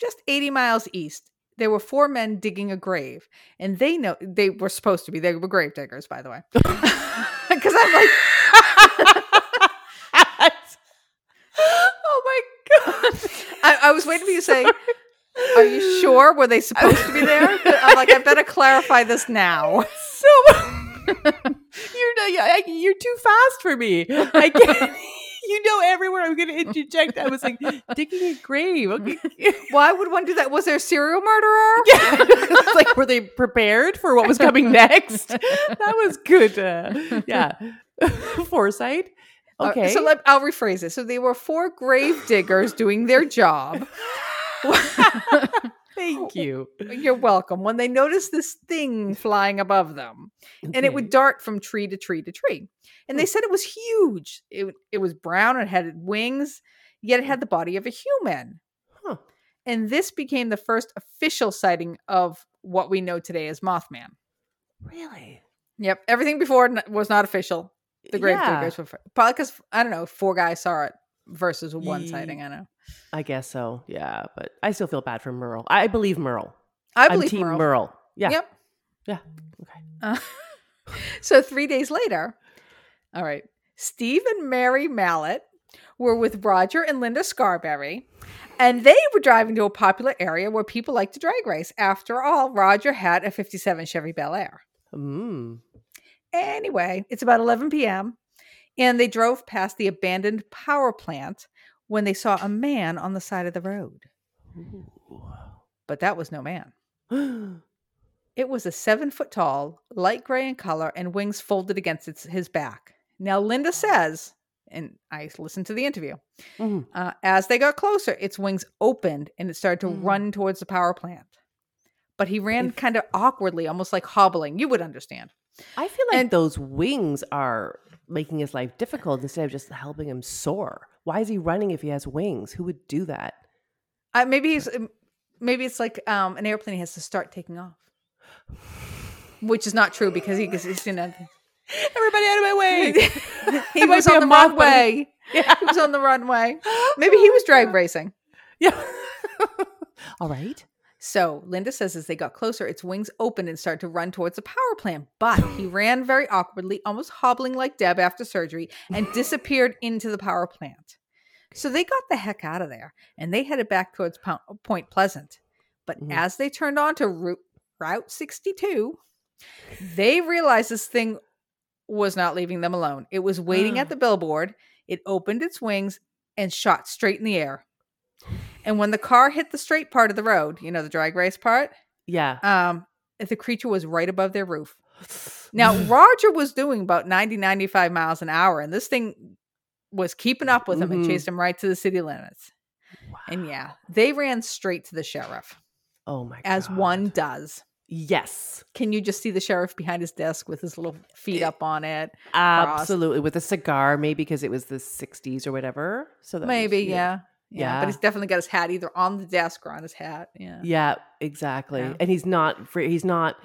just 80 miles east there were four men digging a grave and they know they were supposed to be they were grave diggers by the way *laughs* because i'm like *laughs* oh my god! I, I was waiting for you to say are you sure were they supposed to be there i'm like i better clarify this now so *laughs* you're you're too fast for me. I can't. You know, everywhere I'm going to interject, I was like *laughs* digging a grave. Okay. *laughs* why would one do that was there a serial murderer Yeah. *laughs* It's like, were they prepared for what was coming next? That was good. Uh, yeah. Foresight. Uh, Okay. so let, I'll rephrase it. So they were four grave diggers doing their job. Thank oh, you. You're welcome. When they noticed this thing *laughs* flying above them, and it would mm-hmm. dart from tree to tree to tree, and they oh. said it was huge. It it was brown and had wings, yet it mm. had the body of a human. Huh. And this became the first official sighting of what we know today as Mothman. Really? Yep, everything before was not official. The grave Yeah, diggers were probably because I don't know, four guys saw it versus one Ye- sighting. I know. I guess so. Yeah, but I still feel bad for Merle. I believe Merle. I I'm believe team Merle. Merle. Yeah. Yep. Yeah. Okay. Uh, *laughs* so three days later, all right, Steve and Mary Mallette were with Roger and Linda Scarberry, and they were driving to a popular area where people like to drag race. After all, Roger had a 57 Chevy Bel Air. Mm. Anyway, it's about 11 p.m., and they drove past the abandoned power plant when they saw a man on the side of the road. But that was no man. *gasps* It was a seven foot tall, light gray in color, and wings folded against its, his back. Now, Linda says, and I listened to the interview, Mhm. uh, as they got closer, its wings opened and it started to Mm. run towards the power plant. But he ran If- kind of awkwardly, almost like hobbling. You would understand. I feel like And- those wings are making his life difficult instead of just helping him soar. Why is he running if he has wings? Who would do that? Uh, maybe he's, um, maybe it's like um, an airplane he has to start taking off. which is not true because he, he's you *laughs* know, Everybody out of my way. *laughs* he *laughs* was on the moth, runway. yeah. He was on the runway. *gasps* Maybe he was drag racing. yeah. All right. So Linda says as they got closer, its wings opened and started to run towards the power plant. But he *gasps* ran very awkwardly, almost hobbling like Deb after surgery, and *gasps* disappeared into the power plant. So they got the heck out of there and they headed back towards Point Pleasant. But Mhm. as they turned on to Route, Route 62, they realized this thing was not leaving them alone. It was waiting at the billboard. It opened its wings and shot straight in the air. And when the car hit the straight part of the road, you know, the drag race part, Yeah. um, the creature was right above their roof. *sighs* Now, Roger was doing about 90, 95 miles an hour, and this thing was keeping up with him and Mhm. chased him right to the city limits. And yeah, they ran straight to the sheriff, Oh my as God. one does. Yes. Can you just see the sheriff behind his desk with his little feet up on it? Absolutely. With a cigar, maybe because it was the 60s or whatever. So that was- Maybe, yeah. yeah. Yeah. But he's definitely got his hat either on the desk or on his hat. Yeah. Yeah, exactly. Yeah. And he's not fr- he's not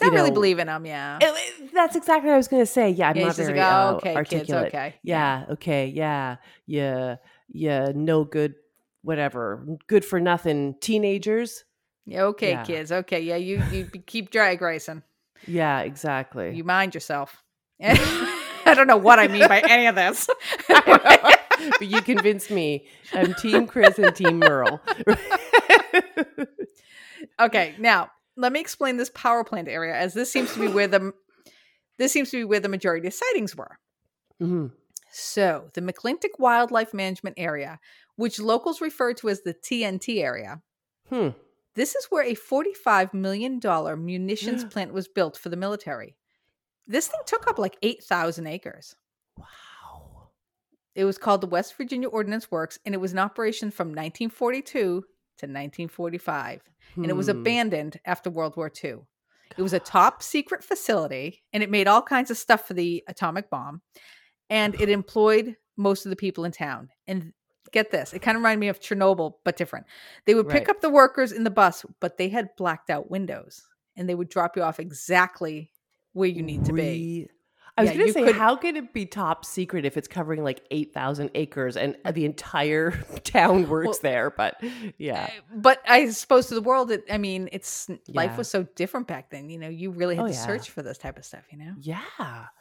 Not really know, in them. yeah. It- that's exactly what I was going to say. Yeah, I'm Yeah, not very like, oh, uh, okay, kids, articulate. okay. Yeah, okay, yeah, yeah, yeah. No good, whatever. Good for nothing. Teenagers. Yeah, okay, Yeah. kids. Okay, yeah, you you keep drag racing. Yeah, exactly. You mind yourself. *laughs* I don't know what I mean by any of this. *laughs* but you convinced me. I'm Team Chris and Team Merle. *laughs* okay, now let me explain this power plant area, as this seems to be where the this seems to be where the majority of sightings were. Mhm. So, the McClintic Wildlife Management Area, which locals refer to as the TNT area, Hmm. this is where a $45 million munitions *gasps* plant was built for the military. This thing took up like 8,000 acres. Wow. It was called the West Virginia Ordnance Works, and it was in operation from 1942 to 1945. And it was Hmm. abandoned after World War II. It was a top secret facility, and it made all kinds of stuff for the atomic bomb. And it employed most of the people in town. And get this, it kind of reminded me of Chernobyl, but different. They would pick Right. up the workers in the bus, but they had blacked out windows, and they would drop you off exactly where you need to be. I was Yeah, going to say, could- how could it be top secret if it's covering like 8,000 acres and the entire *laughs* town works Well, there? But yeah. But I suppose to the world, it, I mean, it's life was so different back then. You know, you really had Oh, to yeah. search for this type of stuff. You know, Yeah.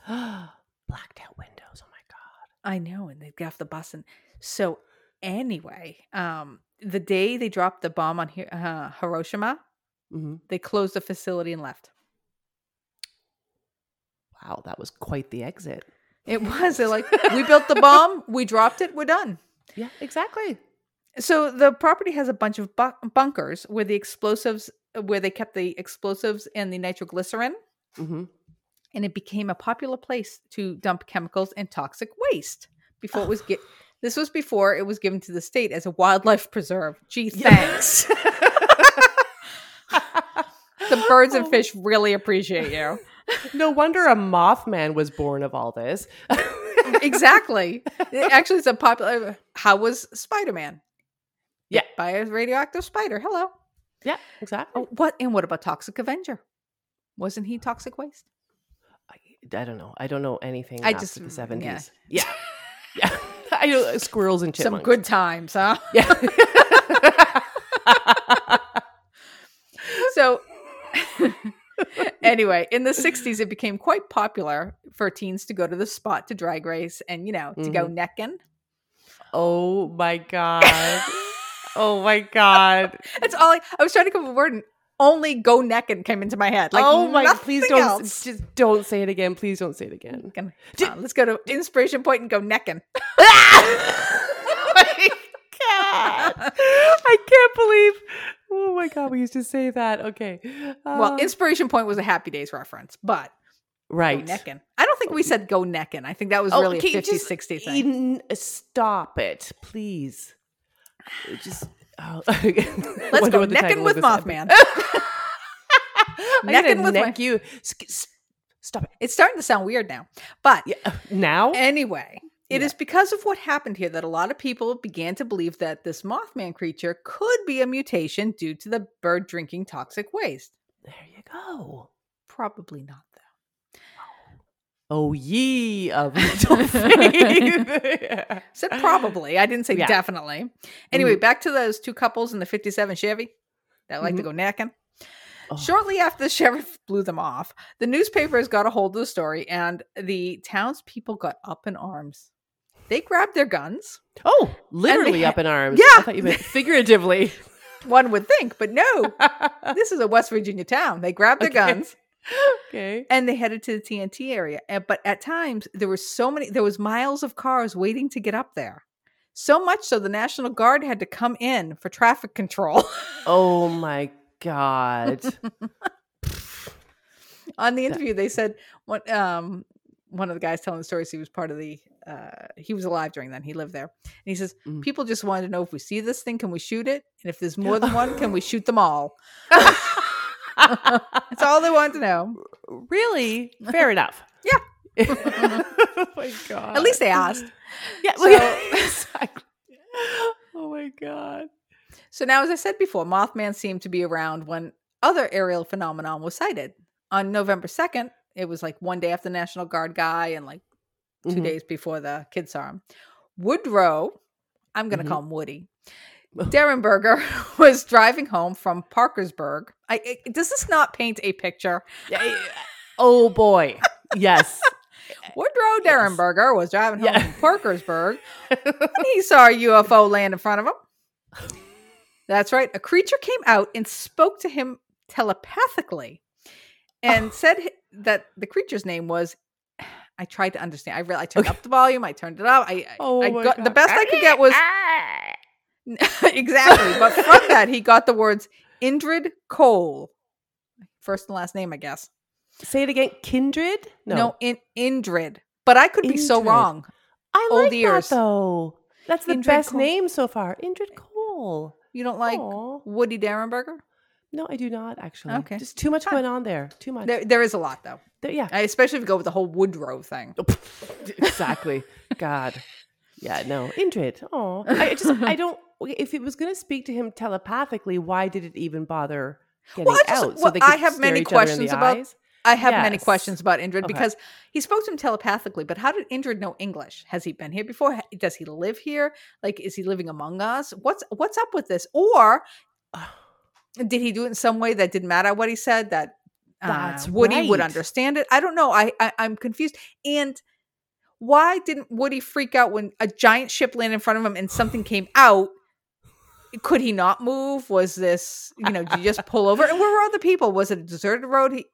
*gasps* Blacked out windows. Oh my God. I know, and they'd get off the bus, and so anyway, um, the day they dropped the bomb on uh, Hiroshima, hmm they closed the facility and left. Wow, that was quite the exit. It was they're like, we built the bomb, we dropped it, we're done. Yeah, exactly. So the property has a bunch of bu- bunkers where the explosives, where they kept the explosives and the nitroglycerin. hmm and it became a popular place to dump chemicals and toxic waste before it was *sighs* get this was before it was given to the state as a wildlife preserve gee thanks *laughs* the birds and Oh. fish really appreciate you No wonder a Mothman was born of all this. *laughs* exactly actually it's a popular how was spider-man Yeah. By a radioactive spider hello yeah, exactly. oh, what and what about toxic avenger wasn't he toxic waste I, I don't know. I don't know anything I just- the seventies. yeah. Yeah, yeah. *laughs* I know uh, squirrels and some good times huh Yeah. *laughs* so anyway in the 60s it became quite popular for teens to go to the spot to drag race and you know to go mm-hmm. necking oh my god. Oh my god. *laughs* that's all I, I was trying to come up with a word and only go necking came into my head like oh my! Please don't. else. Just don't say it again. Please don't say it again. Come on, let's go to inspiration point and go necking *laughs* oh my god! I can't believe. Oh my god! We used to say that. Okay. well Uh, inspiration point was a happy days reference but go right. necking i don't think we said go necking i think that was Oh, really okay, a 50 just 60 thing in- uh, stop it, please. Uh, just. Oh. *laughs* let's go necking with mothman *laughs* *laughs* Necking with my- you. Stop it. it's starting to sound weird now but Yeah. Uh, now. Anyway, it is Yeah. because of what happened here that a lot of people began to believe that this Mothman creature could be a mutation due to the bird drinking toxic waste. there you go. Probably not, though. Oh, oh ye of little *laughs* faith. Yeah. *laughs* Said probably. I didn't say Yeah. definitely. Anyway, mm-hmm. back to those two couples in the 57 Chevy that like to mm-hmm. go necking. Oh. Shortly after the sheriff blew them off, the newspapers got a hold of the story and the townspeople got up in arms. They grabbed their guns. Oh, literally ha- up in arms. Yeah. I thought you meant *laughs* figuratively. One would think, but no, *laughs* this is a West Virginia town. They grabbed their Okay. guns okay. and they headed to the TNT area. But at times there were so many, there was miles of cars waiting to get up there. So much so the National Guard had to come in for traffic control. *laughs* Oh my God. On the interview, they said one um one of the guys telling the stories. He was part of the. Uh, he was alive during then. He lived there, and he says Mm. people just wanted to know if we see this thing, can we shoot it? And if there's more than one, can we *laughs* shoot them all? *laughs* That's all they wanted to know. really? Fair enough. *laughs* Yeah. oh my God. At least they asked. Yeah. So- exactly. Oh my God. So now, as I said before, Mothman seemed to be around when other aerial phenomenon was sighted. On November 2nd, it was like one day after the National Guard guy and like 2 Mhm. days before the kids saw him. Woodrow, I'm going to Mhm. call him Woody, *laughs* Derenberger *laughs* was driving home from Parkersburg. I, I- does this not paint a picture? Oh boy. Yes. *laughs* Woodrow Yes. Derenberger was driving home Yeah. from Parkersburg he saw a UFO land in front of him. That's right. A creature came out and spoke to him telepathically and said that the creature's name was. I tried to understand. I really, I turned Okay. up the volume. I turned it up. I, Oh I got the best I could get was *laughs* exactly. But from *laughs* that, he got the words Indrid Cole, first and last name, I guess. Say it again. Kindred? No, in Indrid. But I could be so wrong. I old like ears. that though. That's the Indrid best Cole. name so far. Indrid Cole. You don't like Aw. Woody Derenberger? No, I do not actually. Okay. Just too much going on there. Too much. There, there is a lot though, yeah. Especially if you go with the whole Woodrow thing. *laughs* exactly. God. Yeah, no. Indrid. Oh. I just I don't if it was gonna speak to him telepathically, why did it even bother getting Well, I just- out? well, they I have many each other in questions about- eyes? I have many questions about Indrid Okay. because he spoke to him telepathically, but how did Indrid know English? Has he been here before? Does he live here? Like, is he living among us? What's what's up with this? Or *sighs* did he do it in some way that didn't matter what he said? That uh, That's Woody would understand it. I don't know. I, I I'm confused. And why didn't Woody freak out when a giant ship landed in front of him and something *laughs* came out? Could he not move? Was this, you know, did you just pull over? And where were other people? Was it a deserted road? He,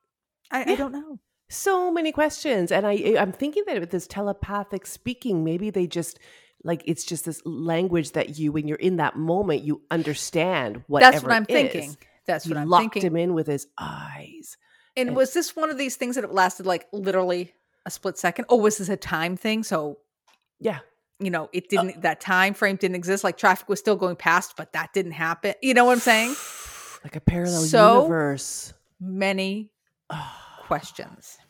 I, I don't know. so many questions and i i'm thinking that with this telepathic speaking maybe they just like it's just this language that you when you're in that moment you understand whatever That's what I'm thinking. That's what I'm locked thinking. him in with his eyes And and- was this one of these things that it lasted like literally a split second? Or was this a time thing? So, yeah you know, it Uh didn't, that time frame didn't exist. Like traffic was still going past, but that didn't happen. You know what I'm saying? *sighs* like a parallel So- universe Many questions. *sighs*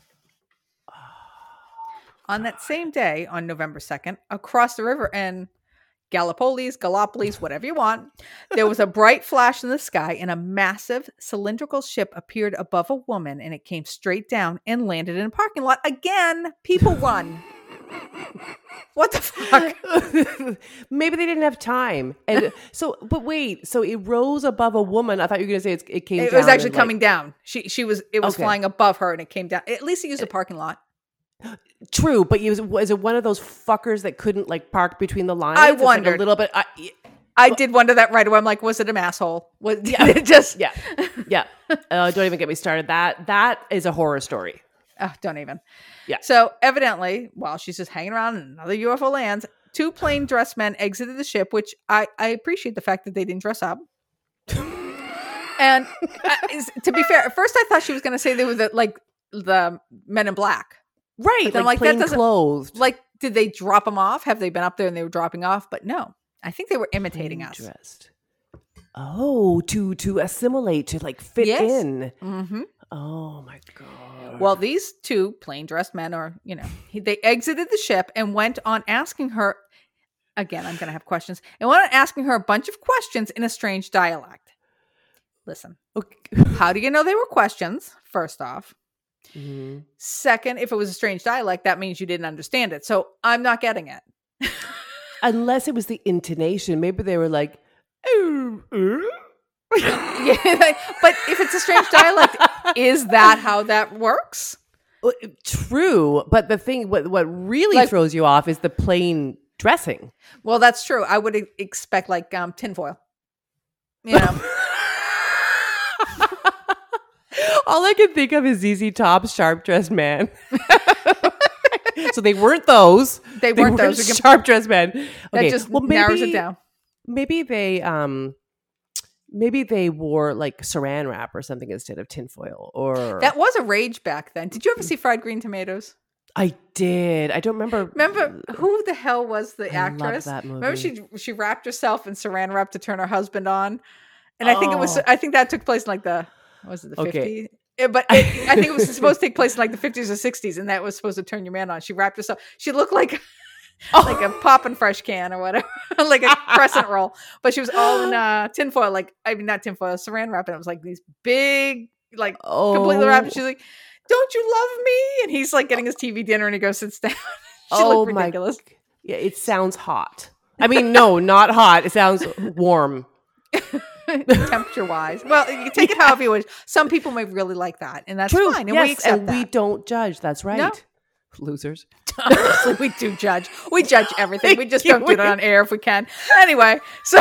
*sighs* On that same day, on November 2nd, across the river in Gallipolis, Gallipolis, whatever you want, there was a bright flash in the sky and a massive cylindrical ship appeared above a woman and it came straight down and landed in a parking lot. Again, people run. What the fuck? *laughs* maybe they didn't have time and *laughs* so but wait so it rose above a woman i thought you were gonna say it's, it came It down was actually and, like- coming down. She she was it was Okay. flying above her and it came down. At least it used a uh, parking lot. *gasps* *laughs* True, but was, was it one of those fuckers that couldn't like park between the lines? I It's, like, wondered. a little bit. I, I did wonder that right away. I'm like, was it an asshole? Was Yeah. *laughs* it just yeah, yeah. *laughs* Uh, don't even get me started. That that is a horror story. Oh, don't even. Yeah. So evidently, while she's just hanging around another UFO lands, two plain dressed men exited the ship, which I, I appreciate the fact that they didn't dress up. *laughs* and uh, is, to be fair, at first I thought she was going to say they were the, like the men in black. Right, But like, like, that doesn't- clothed. Like, did they drop them off? Have they been up there and they were dropping off? But no, I think they were imitating us. dressed. Oh, to to assimilate, to like fit Yes. in. hmm Oh my god. Well, these two plain dressed men are, you know, they exited the ship and went on asking her. Again, I'm going to have questions. And went on asking her a bunch of questions in a strange dialect. Listen, Okay. how do you know they were questions? First off, Mhm. Second, if it was a strange dialect, that means you didn't understand it. So I'm not getting it. Unless it was the intonation. Maybe they were like. *laughs* Yeah, but if it's a strange dialect, is that how that works? Well, True, but the thing, what what really Like- throws you off is the plain dressing. Well, that's true. I would expect like um, tinfoil. You know, *laughs* All I can think of is ZZ Top's sharp dressed man. *laughs* so they weren't those. they weren't those. We *laughs* can- sharp dressed men. that just well, narrows it maybe- down. Maybe they um maybe they wore like saran wrap or something instead of tinfoil. Or That was a rage back then. Did you ever see fried green tomatoes? I did. I don't remember. Remember who the hell was the I actress? that Remember she she wrapped herself in saran wrap to turn her husband on, and I think it was Oh. I think that took place in like the was it the Okay. 50s? But it, I think it was supposed to take place in like the 50s or 60s, and that was supposed to turn your man on. She wrapped herself. She looked like *laughs* like a *laughs* poppin' fresh can or whatever, *laughs* like a crescent roll. But she was all in *gasps* uh, tinfoil, like I mean not tinfoil, saran wrap, and it was like these big, like oh, completely wrapped. And she's like, "Don't you love me?" And he's like getting his TV dinner, and he goes sits down. she oh looked my ridiculous. Yeah, it sounds hot. I mean, no, not hot. It sounds warm. *laughs* temperature wise. Well, you can take it *laughs* however you wish. Some people may really like that, and that's True. fine. And yes, we accept and that. we don't judge. That's right. No. Losers. *laughs* Honestly, we do judge. We judge everything. We just don't do it on air if we can. Anyway, so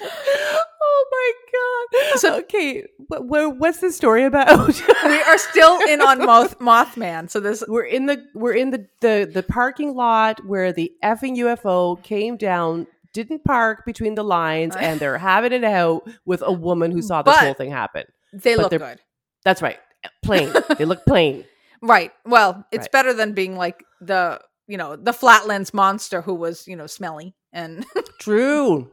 oh my god. So- okay, what, what's the story about? we are still in on Moth Mothman. So this we're in the we're in the, the the parking lot where the effing UFO came down, didn't park between the lines, and they're having it out with a woman who saw this But- whole thing happen. they But look good. That's right. Plain. they look plain. *laughs* Right. Well, it's Right. better than being like the you know the flatlands monster who was you know smelly and *laughs* True.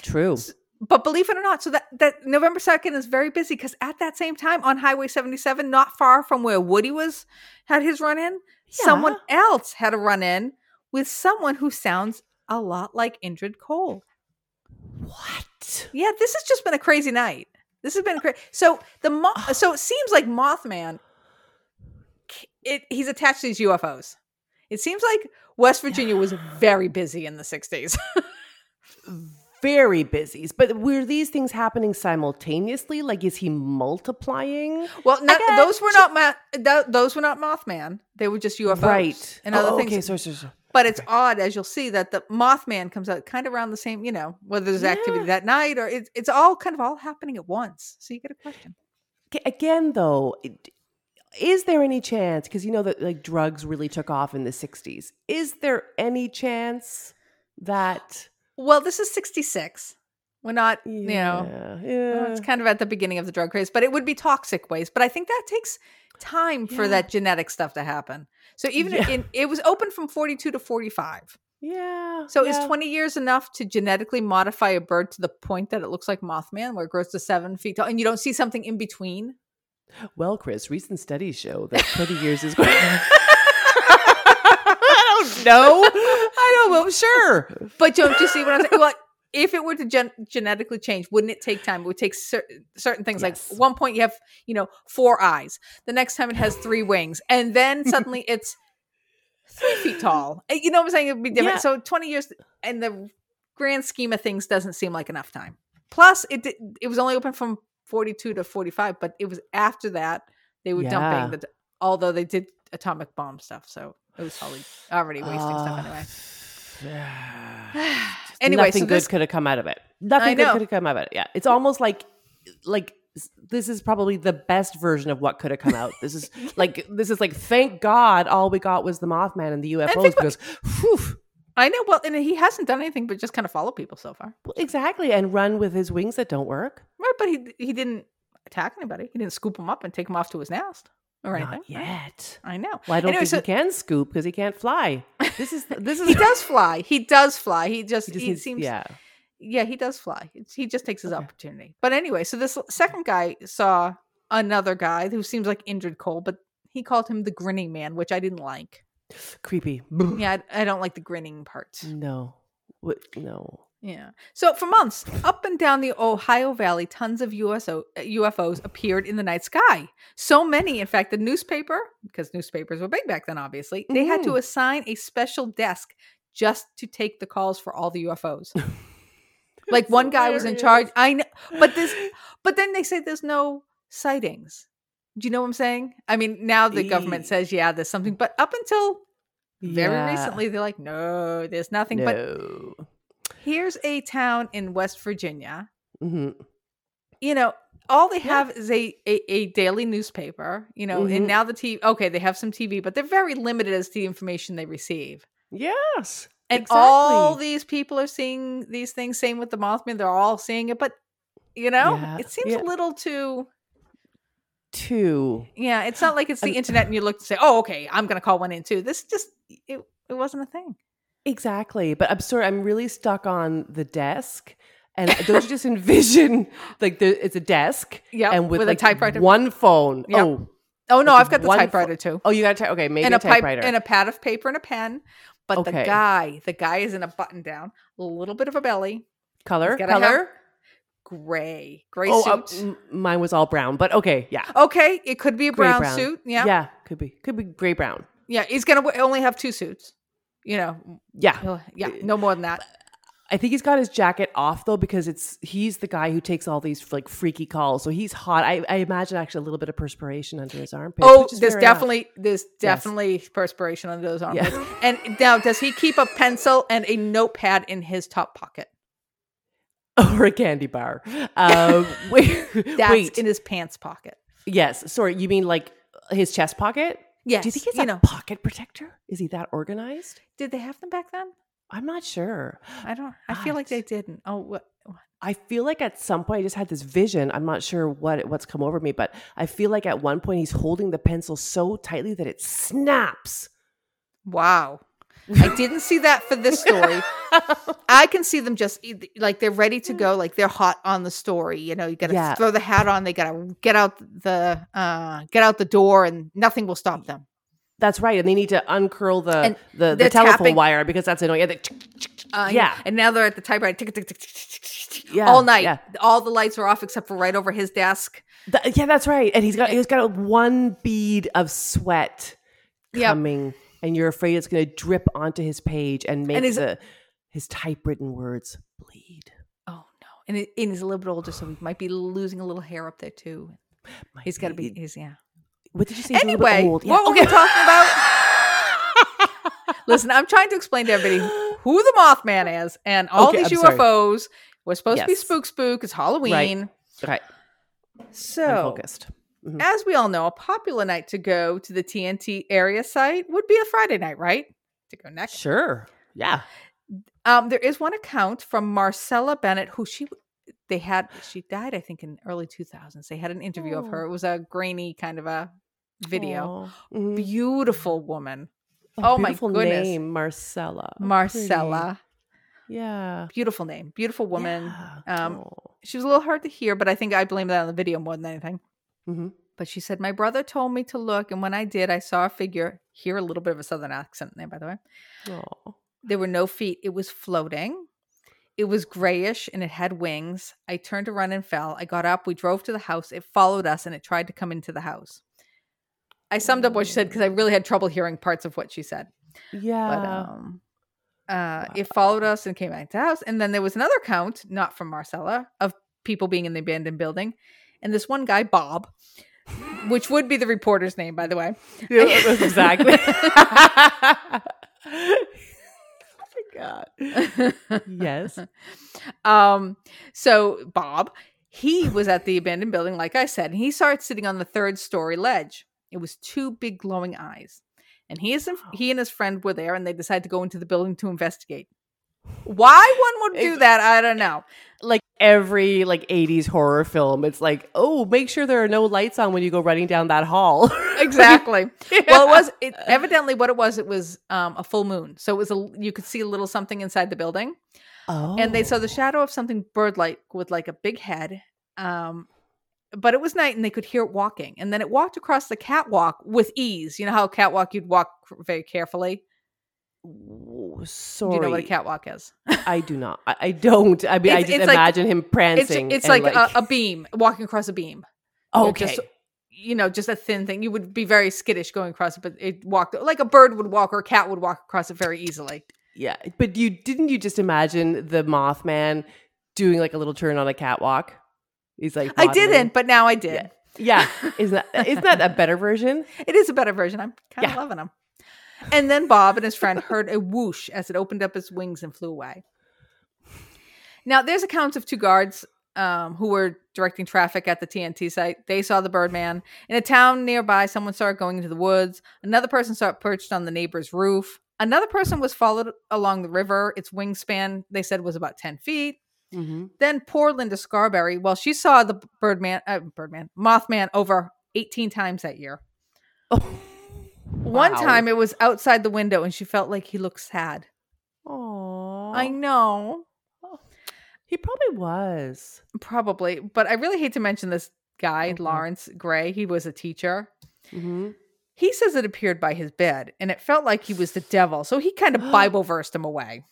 True. but believe it or not so that that november 2nd is very busy because at that same time on highway 77 not far from where woody was had his run in someone else had a run in with someone who sounds a lot like Indrid Cole. What? Yeah, this has just been a crazy night. This has been crazy. So the mo- *sighs* so it seems like Mothman. It he's attached to these UFOs. It seems like West Virginia was *sighs* very busy in the '60s. *laughs* Very busy. But were these things happening simultaneously? Like, is he multiplying? well, not, those were not ma- th- those were not Mothman. They were just UFOs Right. and other Oh, things. Okay, sorry, sorry, sorry. But it's odd, as you'll see, that the Mothman comes out kind of around the same. You know, whether there's activity Yeah. that night or it's it's all kind of all happening at once. So you get a question. Again, though, it- is there any chance? Because you know that like drugs really took off in the '60s. Is there any chance that Well, this is '66. We're not, you know, Yeah, it's kind of at the beginning of the drug craze, but it would be toxic waste. But I think that takes time for that genetic stuff to happen. So even Yeah. in, it was open from 42 to 45. yeah. So yeah. is 20 years enough to genetically modify a bird to the point that it looks like Mothman, where it grows to seven feet tall, and you don't see something in between? Well, Chris, recent studies show that 20 years is going. *laughs* *laughs* I don't know. I don't know. Sure. But don't you see what I'm saying? Well, if it were to gen- genetically change, wouldn't it take time? It would take cer- certain things. Yes. Like one point you have, you know, four eyes. The next time it has three wings, and then *laughs* suddenly it's three feet tall. Uh, You know what I'm saying? It'd be different. Yeah. So 20 years, in the grand scheme of things, doesn't seem like enough time. Plus, it did, it was only open from 42 to 45, but it was after that they were Yeah. dumping the. Although they did atomic bomb stuff, so it was probably already wasting stuff anyway. *sighs* *sighs* *sighs* anyway, nothing so good this could have come out of it. Nothing good could have come out of it. Yeah, it's almost like like this is probably the best version of what could have come out. This is *laughs* like this is like thank God all we got was the Mothman and the UFOs because whew, I know. Well, and he hasn't done anything but just kind of follow people so far. well, exactly and run with his wings that don't work. Right, but he he didn't attack anybody. He didn't scoop them up and take them off to his nest or anything. Not yet. I know. Well, I don't Anyway, think so- he can scoop because he can't fly. This is this *laughs* is He does fly. He does fly. He just, He he needs- seems yeah. yeah he does fly. He just takes his Okay. opportunity. But anyway, so this second guy saw another guy who seems like Indrid Cole, but he called him the grinning man, which I didn't like. creepy. *laughs* Yeah, I, I don't like the grinning part. No. What, no. Yeah. So for months, up and down the Ohio Valley, tons of USO, UFOs appeared in the night sky. So many, in fact, the newspaper, because newspapers were big back then, obviously, they had to Mhm. assign a special desk just to take the calls for all the UFOs. *laughs* like one guy was in charge. I know, but this, *laughs* but then they say there's no sightings. Do you know what I'm saying? I mean, now the government says, yeah, there's something, but up until very Yeah. recently, they're like, no, there's nothing. But No. Here's a town in West Virginia. Mhm. You know, all they Yeah. have is a, a a daily newspaper. You know, Mhm. and now the TV. Okay, they have some TV, but they're very limited as to the information they receive. Yes. And all these people are seeing these things. Same with the Mothman; they're all seeing it. But you know, Yeah, it seems yeah. a little too. Two. Yeah, it's not like it's the internet, and you look to say, "Oh, okay, I'm going to call one in too." This just it it wasn't a thing. Exactly. But I'm sorry, I'm really stuck on the desk. And don't you just envision *laughs* like the, it's a desk Yeah, and with, with a like typewriter. one phone. Yep. Oh, Oh no, I've got the one fo- typewriter too. oh, you got to okay, maybe and a, a pipe typewriter. and a pad of paper and a pen. But the guy, the guy is in a button down, a little bit of a belly, color, He's gotta have color. gray, gray Oh, uh, suit. m- mine was all brown, but okay, yeah, okay, it could be a brown, brown. suit. Yeah, yeah, yeah, could be, could be gray brown. Yeah, he's gonna w- only have two suits. You know, Yeah, yeah, no more than that. I think he's got his jacket off though because it's he's the guy who takes all these like freaky calls, so he's hot. I, I imagine actually a little bit of perspiration under his armpit. Oh, there's enough. definitely there's definitely perspiration under those armpits. And now, does he keep a pencil and a notepad in his top pocket? *laughs* or a candy bar. Um, wait, *laughs* That's wait, in his pants pocket. yes. Sorry, you mean like his chest pocket? Yes, Do you think he's you a know. pocket protector? Is he that organized? Did they have them back then? I'm not sure. I don't. I feel like they didn't. Oh, what? I feel like at some point I just had this vision. I'm not sure what what's come over me, but I feel like at one point he's holding the pencil so tightly that it snaps. Wow. I didn't see that for this story. I can see them just e- like they're ready to go, like they're hot on the story. You know, you got to Yeah. throw the hat on. They got to get out the uh get out the door, and nothing will stop them. That's right, and they need to uncurl the And the, the telephone tapping- wire because that's annoying. Yeah, Uh, Yeah. and now they're at the typewriter, Yeah, all night. yeah. All the lights are off except for right over his desk. Th- yeah, that's right. And he's got he's got one bead of sweat Yep. And you're afraid it's going to drip onto his page and make his- the his typewritten words bleed. Oh no! And, it, and he's a little bit older, so he might be losing a little hair up there too. Might He's got to be. He's yeah. What did you say? He's a bit Anyway, what were we talking about? *laughs* Listen, I'm trying to explain to everybody who the Mothman is, and all Okay, these I'm sorry. UFOs were supposed to be spook spook. It's Halloween, Okay, I'm so focused. Mhm. as we all know, a popular night to go to the TNT area site would be a Friday night, right? To go next. Sure. Yeah. Um, there is one account from Marcella Bennett, who she they had she died, I think, in early 2000s. They had an interview of Oh. her. It was a grainy kind of a video. Mhm. Beautiful woman, A oh my beautiful goodness. name, Marcella. Pretty. Marcella. Yeah. Beautiful name, beautiful woman. Yeah. Um, Oh. She was a little hard to hear, but I think I blame that on the video more than anything. Mhm. But she said, My brother told me to look, and when I did, I saw a figure. Hear a little bit of a southern accent there, by the way. Aw. There were no feet. It was floating. It was grayish and it had wings. I turned to run and fell. I got up. We drove to the house. It followed us and it tried to come into the house. I summed up what she said because I really had trouble hearing parts of what she said. Yeah. But um, uh, it followed us and came back to the house. And then there was another count, not from Marcella, of people being in the abandoned building. And this one guy, Bob, which would be the reporter's name, by the way. Yeah, *laughs* exactly. oh my god. Yes. um, so Bob, he was at the abandoned building, like I said, and he started sitting on the third story ledge. It was two big glowing eyes. And he is he and his friend were there and they decided to go into the building to investigate. Why one would do that, I don't know. Like every like 80s horror film, it's like, oh, make sure there are no lights on when you go running down that hall. *laughs* Exactly. Well, it was it, evidently what it was. It was um, a full moon, so it was a you could see a little something inside the building, Oh. and they saw the shadow of something bird-like with like a big head. Um, but it was night, and they could hear it walking, and then it walked across the catwalk with ease. You know how catwalk you'd walk very carefully. W- Do you know what a catwalk is? I do not. I, I don't. I mean, I just it's like- imagine him prancing. it's and like, a, a beam walking across a beam. Okay. Just, you know, just a thin thing. You would be very skittish going across it, but it walked like a bird would walk or a cat would walk across it very easily. yeah, but you didn't you just imagine the Mothman doing like a little turn on a catwalk? He's like, I didn't, but now I did. Yeah, isn't that isn't that a *laughs* better version? It is a better version. I'm kind of Yeah. loving them. And then Bob and his friend heard a whoosh as it opened up its wings and flew away. Now, there's accounts of two guards um, who were directing traffic at the TNT site. They saw the Birdman. In a town nearby, someone saw it going into the woods. Another person saw it perched on the neighbor's roof. Another person was followed along the river. Its wingspan, they said, was about 10 feet. Mm-hmm. Then poor Linda Scarberry, well, she saw the Birdman, uh, Birdman, Mothman over 18 times that year. One Wow. time it was outside the window and she felt like he looked sad. Oh, I know. he probably was. Probably. But I really hate to mention this guy, Okay. Lawrence Gray. He was a teacher. Mm-hmm. He says it appeared by his bed and it felt like he was the devil. So he kind of *gasps* Bible versed him away.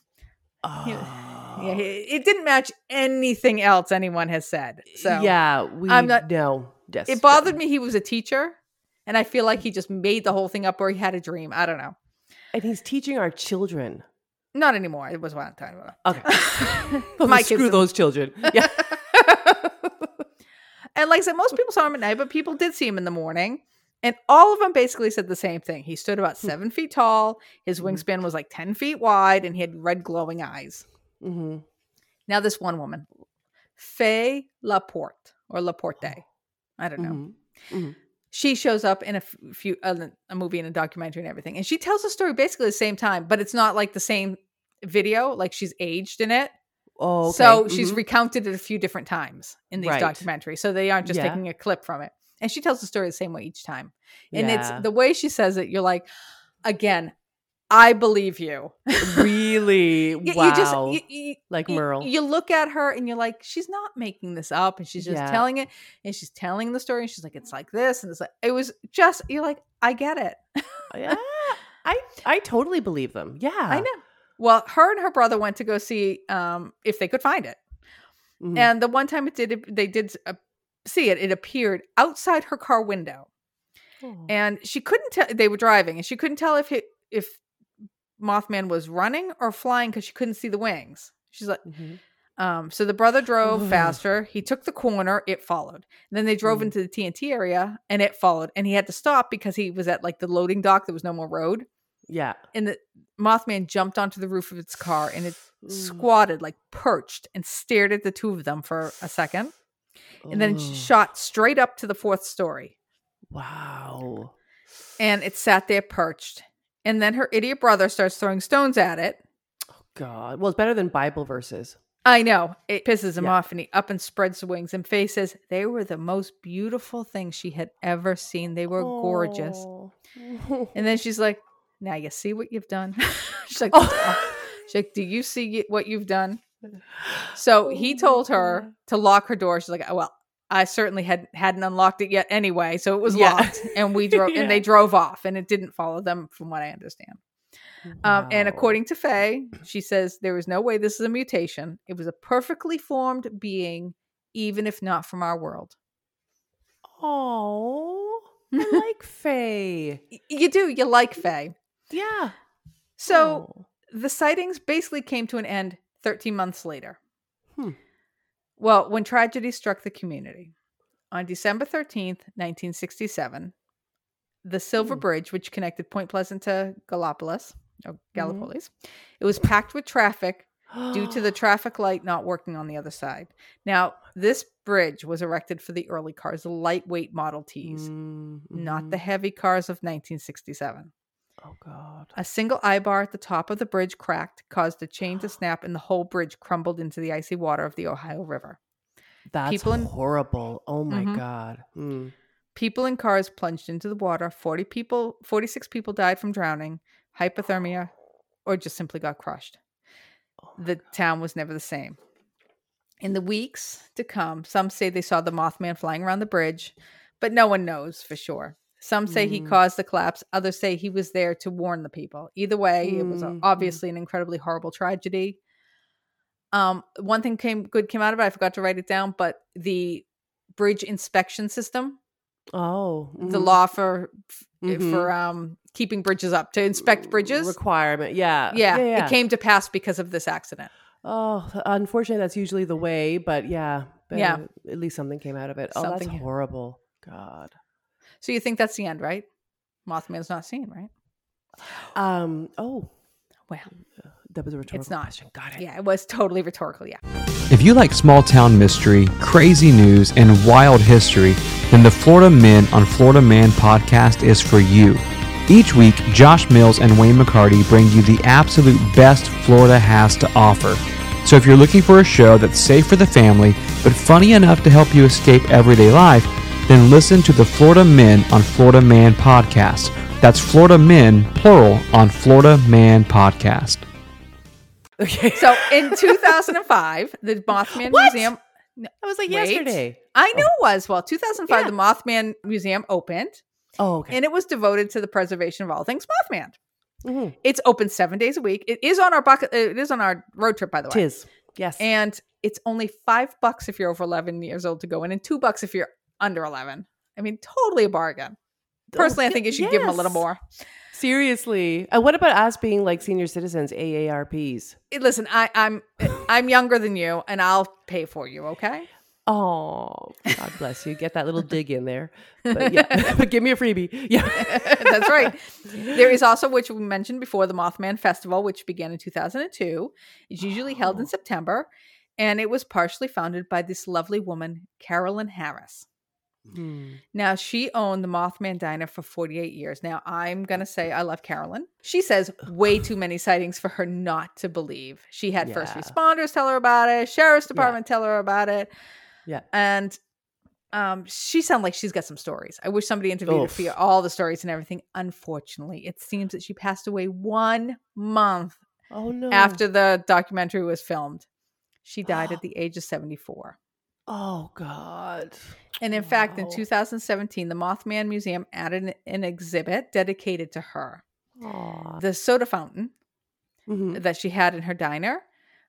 Oh. Yeah, he- it didn't match anything else anyone has said. So yeah, we I'm not- know. Yes, it bothered me he was a teacher. And I feel like he just made the whole thing up or he had a dream. I don't know. and he's teaching our children. Not anymore. It was one time. Okay, *laughs* My screw kids- those children. Yeah, *laughs* And like I said, most people saw him at night, but people did see him in the morning. And all of them basically said the same thing. He stood about seven feet tall. His Mhm. wingspan was like 10 feet wide, and he had red glowing eyes. mm-hmm. Now, this one woman, Faye Laporte or Laporte, I don't know. Mm-hmm. She shows up in a few uh, a movie and a documentary and everything, and she tells the story basically the same time, but it's not like the same video. Like she's aged in it, Oh, okay. so she's Mhm. recounted it a few different times in these Right. documentaries. So they aren't just Yeah. taking a clip from it. And she tells the story the same way each time. And Yeah. it's the way she says it, you're like, again, I believe you. really *laughs* You, wow. you just you, you, like Merle. You, look at her and you're like, she's not making this up, and she's just Yeah. telling it, and she's telling the story, and she's like, it's like this, and it's like it was just you're like, I get it. yeah, I I totally believe them. Yeah, I know. Well, her and her brother went to go see um if they could find it. Mhm. And the one time it did, they did uh, see it. It appeared outside her car window, Oh. and she couldn't tell. They were driving, and she couldn't tell if it, if Mothman was running or flying because she couldn't see the wings. She's like, Mhm. um. So the brother drove faster. He took the corner. It followed. And then they drove Mm. into the TNT area, and it followed. And he had to stop because he was at like the loading dock. There was no more road, yeah. and the Mothman jumped onto the roof of its car, and it Mm. squatted like perched and stared at the two of them for a second and then Ugh. shot straight up to the fourth story wow. and it sat there perched and then her idiot brother starts throwing stones at it Oh God. Well, it's better than Bible verses. i know it pisses him Yeah. off and he up and spreads the wings and faye says they were the most beautiful things she had ever seen they were gorgeous Oh. and then she's like now you see what you've done *laughs* she's like *laughs* Oh. Uh-uh. she's like do you see what you've done *sighs* So he Oh told her to lock her door. She's like, "Oh, "Well, I certainly had hadn't unlocked it yet anyway, so it was Yeah. locked." And we *laughs* drove, Yeah. and they drove off, and it didn't follow them, from what I understand. Um, and according to Faye, she says there was no way this is a mutation. It was a perfectly formed being, even if not from our world. Oh, *laughs* I like Faye. You do, you like Faye. Yeah. So Oh. the sightings basically came to an end 13 months later. Hmm. Well, when tragedy struck the community. On December 13th, 1967, the Silver Hmm. Bridge, which connected Point Pleasant to Gallipolis, or Mm-hmm. It was packed with traffic due to the *gasps* traffic light not working on the other side. Now, this bridge was erected for the early cars, the lightweight Model Ts, Mm, not the mhm. heavy cars of 1967. Oh God. A single eye bar at the top of the bridge cracked, caused a chain to *gasps* snap, and the whole bridge crumbled into the icy water of the Ohio River. That's people in- horrible. Oh my Mhm. God. Mm. People in cars plunged into the water. 40 people, 46 people died from drowning, hypothermia, or just simply got crushed. Oh The town was never the same. In the weeks to come, some say they saw the Mothman flying around the bridge, but no one knows for sure. Some say he Mm. caused the collapse. Others say he was there to warn the people. Either way, it was Mm, mm. obviously an incredibly horrible tragedy. Um, one thing came good came out of it. I forgot to write it down, but the bridge inspection system, Oh, the mhm. law for Mhm. for um keeping bridges up to inspect bridges. requirement. Yeah. yeah, yeah. it came to pass because of this accident. Oh, unfortunately, that's usually the way. But yeah, but Yeah. At least something came out of it. Oh, that's horrible. God. So you think that's the end, right? Mothman's not seen, right? Um. Oh, Well, that was a rhetorical it's not. question. Got it. Yeah, it was totally rhetorical. Yeah. If you like small town mystery, crazy news, and wild history, then the Florida Men on Florida Man podcast is for you. Each week, Josh Mills and Wayne McCarty bring you the absolute best Florida has to offer. So if you're looking for a show that's safe for the family, but funny enough to help you escape everyday life, then listen to the Florida Men on Florida Man podcast. That's Florida Men, plural, on Florida Man podcast. Okay. So in 2005, the *laughs* Mothman What? Museum. that was like Wait. yesterday. I know it was. Well, 2005, Yeah. the Mothman Museum opened, Oh, okay. and it was devoted to the preservation of all things Mothman. Mhm. It's open seven days a week. It is on our bucket. It is on our road trip, by the way. Tis. Yes. And it's only five bucks if you're over 11 years old to go in, and two bucks if you're under 11. I mean, totally a bargain. Personally, I Oh, think you should give them a little more. Seriously. And what about us being like senior citizens, AARPs? Eh, Listen, I, I'm I'm younger than you, and I'll pay for you. Okay. Oh, God bless you. Get that little dig in there. But *laughs* yeah, *laughs* but give me a freebie. Yeah. *laughs* That's right. There is also, which we mentioned before, the Mothman Festival, which began in 2002. It's usually held in Oh. September, and it was partially founded by this lovely woman, Carolyn Harris. Hmm. Now, she owned the Mothman Diner for 48 years. Now, I'm going to say I love Carolyn. She says way too many sightings for her not to believe. She had first responders tell her about it, sheriff's department tell her about it. Yeah. And um, she sounds like she's got some stories. I wish somebody interviewed her Oof. for all the stories and everything. Unfortunately, it seems that she passed away one month Oh, no. after the documentary was filmed. She died at *gasps* the age of 74. Oh, God. And in fact, in 2017, the Mothman Museum added an, an exhibit dedicated to her. Aw. The soda fountain Mhm. that she had in her diner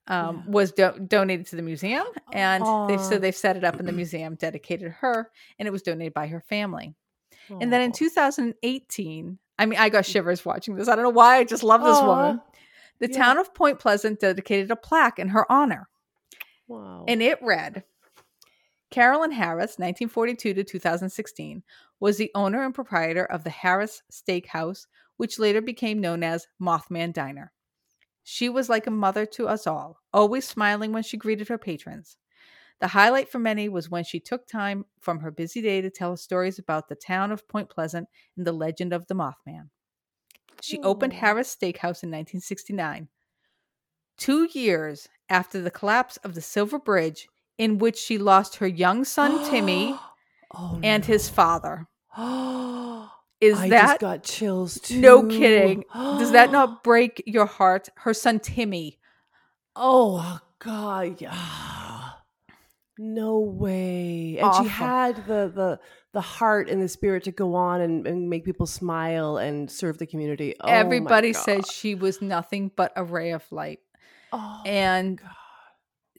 um, Yeah. was do- donated to the museum, and they've, so they've set it up in the museum dedicated to her, and it was donated by her family. And then in 2018, I mean, I got shivers watching this. I don't know why. I just love this Aw. woman. The Yeah. town of Point Pleasant dedicated a plaque in her honor. Wow. And it read Carolyn Harris, 1942 to 2016, was the owner and proprietor of the Harris Steakhouse, which later became known as Mothman Diner. She was like a mother to us all, always smiling when she greeted her patrons. The highlight for many was when she took time from her busy day to tell us stories about the town of Point Pleasant and the legend of the Mothman. She opened Harris Steakhouse in 1969, two years after the collapse of the Silver Bridge, in which she lost her young son Timmy *gasps* oh, and his father. *gasps* Is I that just got chills too. no kidding? Does that not *gasps* break your heart? Her son Timmy. Oh God! Yeah. No way. And Awful. she had the the the heart and the spirit to go on and, and make people smile and serve the community. Oh, Everybody says she was nothing but a ray of light. Oh, And God.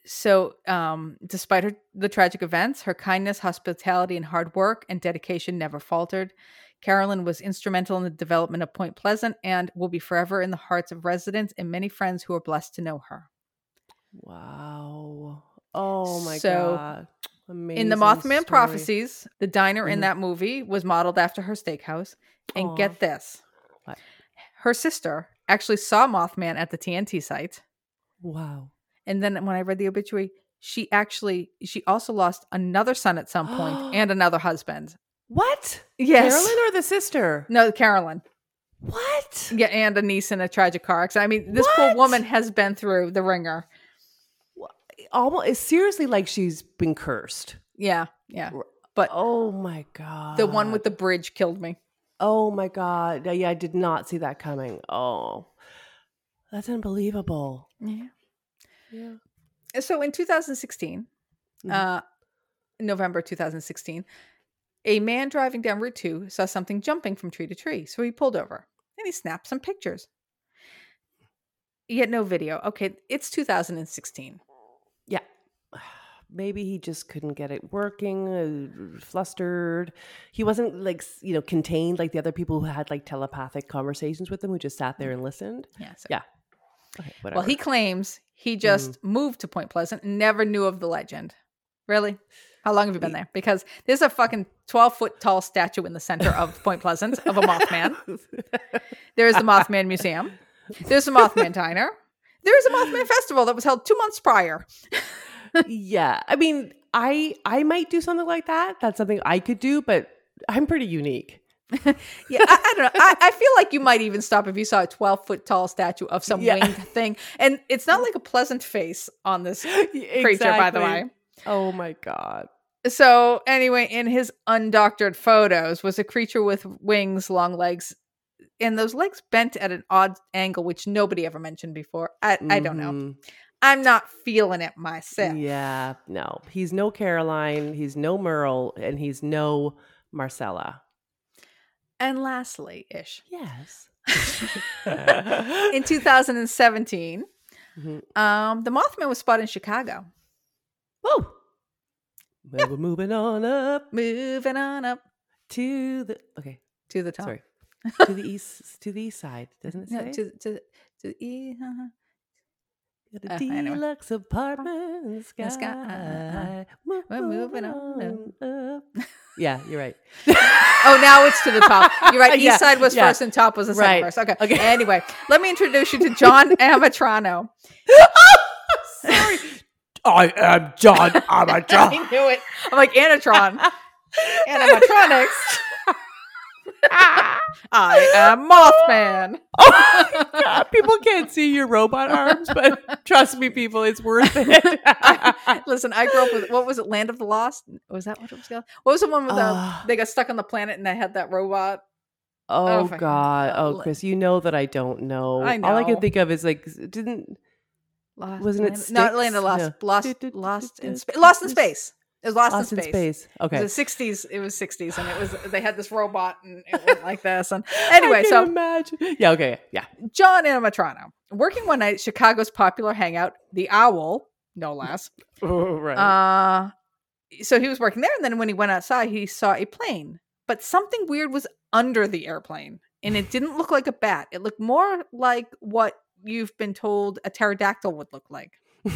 So, um, despite her the tragic events, her kindness, hospitality, and hard work and dedication never faltered. Carolyn was instrumental in the development of Point Pleasant and will be forever in the hearts of residents and many friends who are blessed to know her. Wow. Oh my So, God. Amazing. in the Mothman story. prophecies, the diner in Mhm. that movie was modeled after her steakhouse. And Aw. get this What? her sister actually saw Mothman at the TNT site. Wow. And then when I read the obituary, she actually she also lost another son at some point *gasps* and another husband. What? Yes. Carolyn or the sister? No, Carolyn. What? Yeah, and a niece in a tragic car accident. I mean, this poor woman has been through the ringer. Almost it's seriously like she's been cursed. Yeah, yeah. But Oh my God. the one with the bridge killed me. Oh my God. Yeah, I did not see that coming. Oh, that's unbelievable. Yeah. Yeah. So in 2016, Mhm. uh, November 2016, A man driving down Route 2 saw something jumping from tree to tree, so he pulled over and he snapped some pictures. Yet no video. Okay, it's 2016. Yeah. *sighs* Maybe he just couldn't get it working, uh, flustered. He wasn't like, you know, contained like the other people who had like telepathic conversations with him who just sat there and listened. Yeah. So. Yeah. Okay. Well, he claims he just mm. moved to Point Pleasant and never knew of the legend. Really? How long have you been there? Because there's a fucking 12 foot tall statue in the center of Point Pleasant of a Mothman. *laughs* There's the Mothman Museum. There's the Mothman Diner. There's a Mothman Festival that was held two months prior. yeah. I mean, I I might do something like that. That's something I could do, but I'm pretty unique. *laughs* Yeah, I, I don't know. I, I feel like you might even stop if you saw a 12 foot tall statue of some Yeah. winged thing. And it's not like a pleasant face on this *laughs* creature, by the way. Oh my god. So anyway, in his undoctored photos was a creature with wings, long legs, and those legs bent at an odd angle, which nobody ever mentioned before. I, I don't know. Mhm. I'm not feeling it myself. Yeah, no. He's no Caroline, he's no Merle, and he's no Marcella. And lastly, ish, Yes. *laughs* *laughs* in 2017, Mhm. um, the Mothman was spotted in Chicago. Woo! Well, we're moving on up Moving on up to the okay. to the top. Sorry, to the east, to the east side, doesn't it say? No, to to to the e. uh-huh. A uh, anyway. deluxe apartment in the sky. the sky. We're moving on up. *laughs* Yeah, you're right. *laughs* Oh, now it's to the top. You're right. *laughs* East Yeah, side was yeah. first and top was the second Right. verse. Okay. Okay. *laughs* Anyway, let me introduce you to John Amatrano. Sorry. I am John Amateur. I knew it. I'm like Anatron. Animatronics. I am Mothman. *laughs* oh my God. People can't see your robot arms, but trust me, people, it's worth it. *laughs* Listen, I grew up with what was it? Land of the Lost. Was that what it was called? What was the one with the Ah. they got stuck on the planet and they had that robot? Oh, God. Oh, Chris, you know that I don't know. I All I can think of is like, didn't Lost Wasn't it Land- not Land of? Lost? No. Lost, lost in space. *laughs* Lost in space. It was Lost, Lost in space. space? Okay. It was the 60s. It was 60s, and it was they had this robot, and it *laughs* went like this. And anyway, so imagine. Yeah, okay. Yeah. John Amatrano working one night, at Chicago's popular hangout, the Owl, no *laughs* less. right. Uh, so he was working there, and then when he went outside, he saw a plane, but something weird was under the airplane, and it didn't look like a bat. It looked more like what you've been told a pterodactyl would look like. *laughs*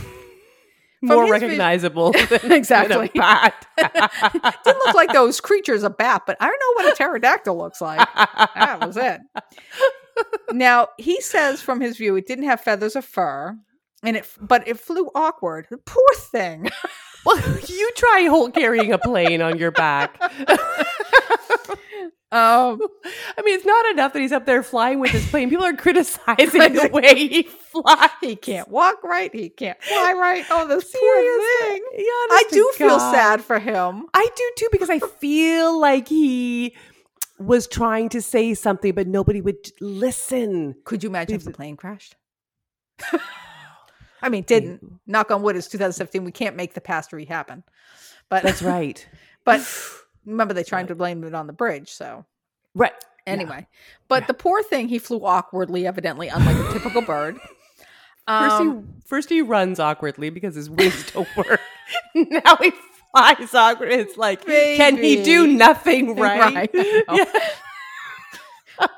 More recognizable *laughs* than Exactly. than a bat. It *laughs* *laughs* didn't look like those creatures a bat, but I don't know what a pterodactyl looks like. That was it. Now he says, from his view, it didn't have feathers or fur, and it but it flew awkward. Poor thing. Well, you try whole carrying a plane on your back. Um, I mean, it's not enough that he's up there flying with his plane. People are *laughs* criticizing the way he flies. he can't walk right. He can't fly right. Oh, this poor thing. Yeah, I do feel sad for him. I do too because I feel like he was trying to say something, but nobody would listen. Could you imagine if the plane crashed? *sighs* I mean, didn't. Knock on wood. It's 2017. We can't make the past re happen. But That's right. *laughs* But *sighs* *sighs* remember, they tried to blame it on the bridge. So Right. anyway, but the poor thing, he flew awkwardly, evidently, unlike a typical bird. *laughs* First, Um, he first he runs awkwardly because his wings don't *laughs* work. now he flies awkward. It's like, can he do nothing *laughs* right? Right, yeah.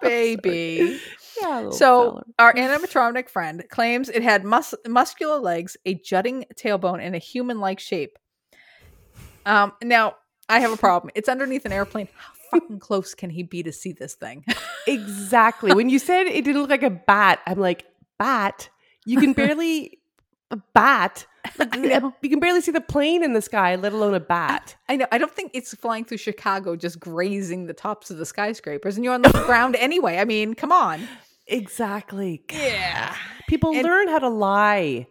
baby. Yeah, So fella. our animatronic friend claims it had mus- muscular legs, a jutting tailbone, and a human-like shape. Um, now I have a problem. It's underneath an airplane. How fucking close can he be to see this thing? *laughs* exactly. When you said it didn't look like a bat, I'm like, bat? You can barely *laughs* a bat. Like, uh, you can barely see the plane in the sky, let alone a bat. I know. I don't think it's flying through Chicago, just grazing the tops of the skyscrapers, and you're on the *laughs* ground anyway. I mean, come on. Exactly. Yeah. People And- learn how to lie.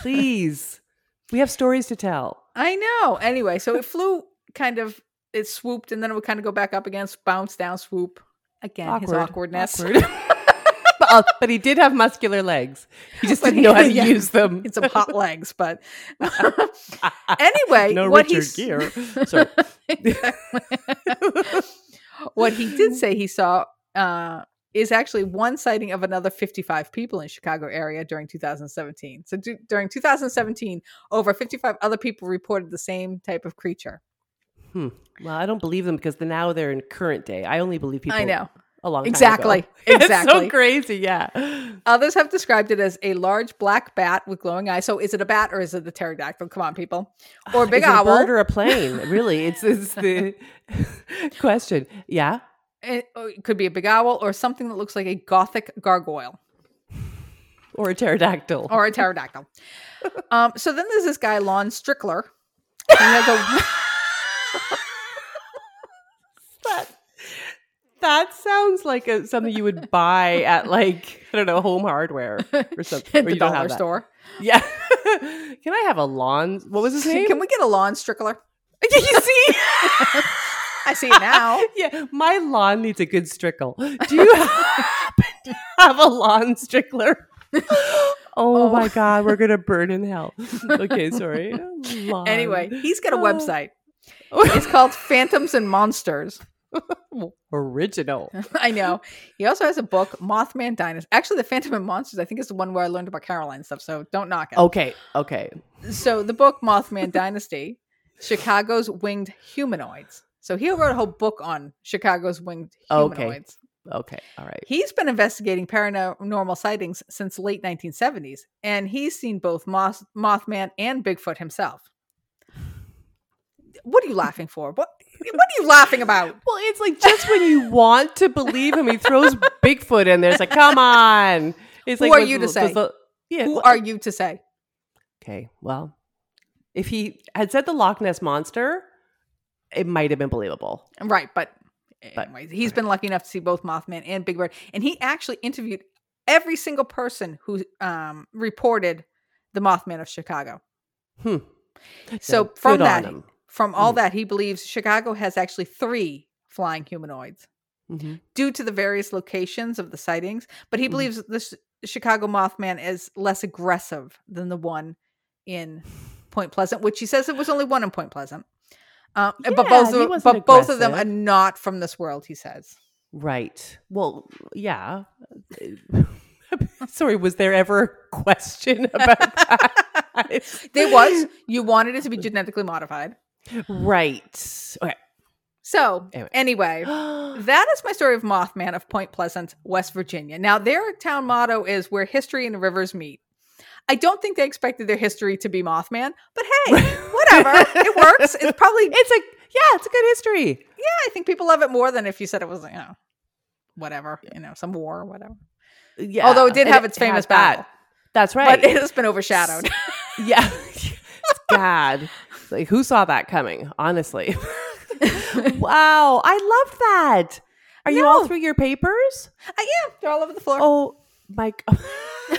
Please. we have stories to tell. I know. Anyway, so it flew kind of, it swooped, and then it would kind of go back up again, bounce down, swoop. Again, his Awkward. awkwardness. Awkward. *laughs* but, but he did have muscular legs. He just *laughs* But didn't know how to yeah, use them. It's some hot legs, but *laughs* anyway, no what Richard Gere. What he did say he saw uh, is actually one sighting of another 55 people in Chicago area during 2017. So du- during 2017, over 55 other people reported the same type of creature. Hmm. Well, I don't believe them because the, now they're in current day. I only believe people. I know. A long time Exactly. *laughs* Exactly. so crazy. Yeah. Others have described it as a large black bat with glowing eyes. So is it a bat or is it a pterodactyl? Come on, people. Or a *sighs* big Is it owl. a bird or a plane? really, it's it's the *laughs* question. Yeah. It, it could be a big owl or something that looks like a gothic gargoyle Or a pterodactyl. or a pterodactyl. *laughs* um, so then there's this guy, Lon Strickler. He has a *laughs* that that sounds like a, something you would *laughs* buy at like I don't know home hardware or *laughs* something. at the dollar store. Yeah. Can I have a lawn? What was his name? Can we get a Lon Strickler? you see? I see it now. yeah, my lawn needs a good strickle. Do you happen to have a lawn strickler? Oh, Oh. my oh. god, we're gonna burn in hell. Okay, sorry. Lawn. Anyway, he's got a Oh. website. It's called Phantoms and Monsters. *laughs* original. *laughs* I know. He also has a book, Mothman Dynasty. Actually, the Phantom and Monsters, I think, is the one where I learned about Caroline stuff. So don't knock it. Okay, okay. So the book, Mothman Dynasty, Chicago's winged humanoids. So he wrote a whole book on Chicago's winged Okay. humanoids. Okay, all right. He's been investigating paranormal sightings since late 1970s, and he's seen both Moth- Mothman and Bigfoot himself. What are you laughing for? What What are you laughing about? Well, it's like just when you want to believe him, he throws Bigfoot in there. It's like, come on. It's Who like, are you to say? the- yeah. Who well, are you to say? Okay, well, if he had said the Loch Ness monster, it might have been believable. Right, but, But- anyways, he's been lucky enough to see both Mothman and Big Bird, and he actually interviewed every single person who um, reported the Mothman of Chicago. Hmm. So No, from that. From all Mhm. that, he believes Chicago has actually three flying humanoids Mhm. due to the various locations of the sightings. But he Mhm. believes the Ch- Chicago Mothman is less aggressive than the one in Point Pleasant, which he says it was only one in Point Pleasant. Um, but both of, but both of them are not from this world. He says. Right. Well, yeah. *laughs* Sorry, was there ever a question about that? *laughs* There was. You wanted it to be genetically modified. Right. Okay. So Anyway. anyway, *gasps* that is my story of Mothman of Point Pleasant, West Virginia. Now their town motto is "Where history and rivers meet." I don't think they expected their history to be Mothman, but hey, *laughs* whatever. it works. It's probably *laughs* it's a yeah, it's a good history. yeah. I think people love it more than if you said it was you know whatever you know some war or whatever. Yeah. Although it did have its famous had that. battle, That's right. but *laughs* it has been overshadowed. yeah. God. Like who saw that coming? Honestly. *laughs* *laughs* wow. I love that. Are you all through your papers? Uh, I am. They're all over the floor. Oh my god. *laughs*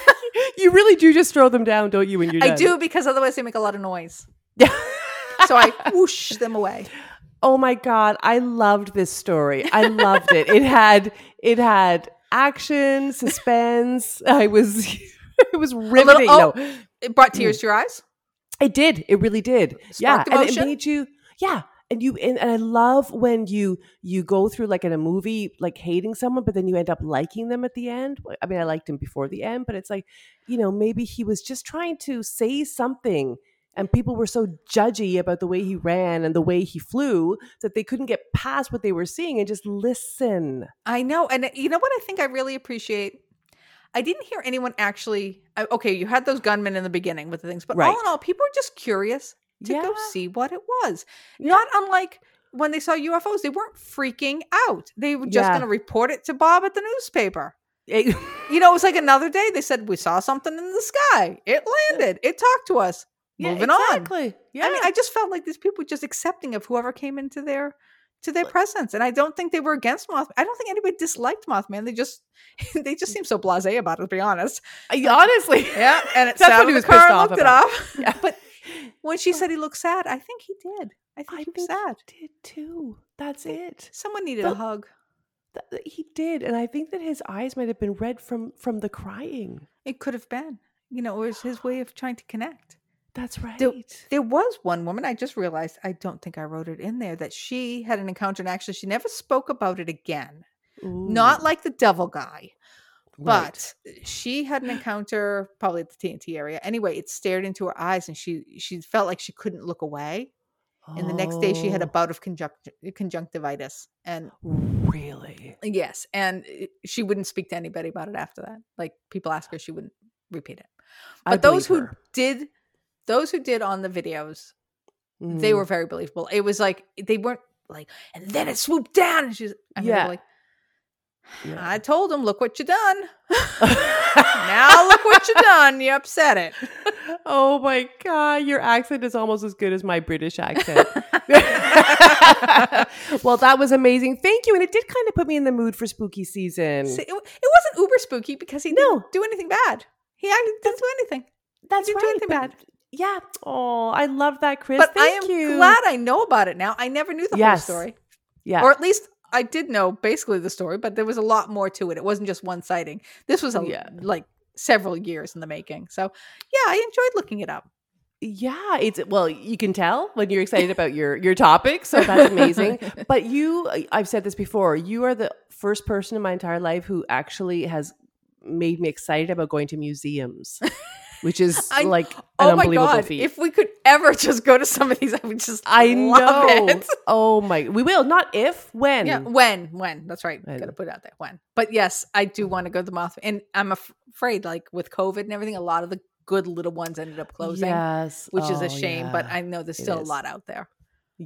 you really do just throw them down, don't you, when you're I done? do because otherwise they make a lot of noise. Yeah. So I whoosh them away. Oh my god, I loved this story. I loved it. It had it had action, suspense. I was it was riveting. oh. no, It brought tears mm. to your eyes. It did. It really did. yeah, and it made you. Yeah, and you and, and I love when you you go through like in a movie like hating someone, but then you end up liking them at the end. I mean, I liked him before the end, but it's like you know maybe he was just trying to say something. And people were so judgy about the way he ran and the way he flew that they couldn't get past what they were seeing and just listen. I know. And you know what I think I really appreciate? I didn't hear anyone actually. I- Okay, you had those gunmen in the beginning with the things, but all in all, people were just curious to go see what it was. Not unlike when they saw UFOs, they weren't freaking out. They were just Yeah. going to report it to Bob at the newspaper. It- eh, *laughs* You know, it was like another day. They said, We saw something in the sky. It landed. It talked to us. Yeah, Moving on. exactly. Yeah. I mean, I just felt like these people were just accepting of whoever came into their to their presence, and I don't think they were against Mothman. I don't think anybody disliked Mothman. They just *laughs* they just seem so blasé about it. To be honest, I- honestly, yeah. And it *laughs* That's sat what in he was pissed off looked about. it off. Yeah. *laughs* But when she said he looked sad, I think he did. I think I he was think sad. he did too. That's it. Someone needed a hug. Th- He did, and I think that his eyes might have been red from from the crying. It could have been. You know, it was his way of trying to connect. That's right. There, there was one woman, I just realized, I don't think I wrote it in there, that she had an encounter and actually she never spoke about it again. Not like the devil guy, right. but eh, she had an encounter probably at the TNT area. Anyway, it stared into her eyes and she she felt like she couldn't look away. And the next day she had a Oh, bout of conjunct- eh, conjunctivitis. And really. yes, and eh, she wouldn't speak to anybody about it after that. Like people ask uh her, she wouldn't repeat it. But those who her. did those who did on the videos they Mm. were very believable. It was like they weren't like, and then it swooped down, and she's, I mean, Yeah. like, Yeah. I told him, look what you done. *laughs* now look what you done. You upset it. *laughs* oh my god, your accent is almost as good as my British accent. *laughs* well, that was amazing. Thank you, and it did kind of put me in the mood for spooky season. See, it, it wasn't uber spooky because he No. didn't do anything bad. He didn't do anything. That's didn't do right. anything bad. Yeah. Oh, I love that, Chris. But I Thank am you. glad I know about it now. I never knew the Yes. whole story, Yeah. or at least I did know basically the story, but there was a lot more to it. It wasn't just one sighting. This was a, Yeah. like several years in the making. So yeah, I enjoyed looking it up. Yeah, it's well, you can tell when you're excited about your your topic, so that's amazing. *laughs* but you I've said this before, you are the first person in my entire life who actually has made me excited about going to museums. *laughs* Which is I- like an oh my unbelievable god! feat. If we could ever just go to some of these, I would just I love know. it. *laughs* Oh my we will, not if, when. Yeah, when, when? That's right. When. Got to put it out there. When? But yes, I do want to go to the moth, and I'm af- afraid, like with COVID and everything, a lot of the good little ones ended up closing, Yes. which is Oh, a shame. But. I know there's still a lot out there.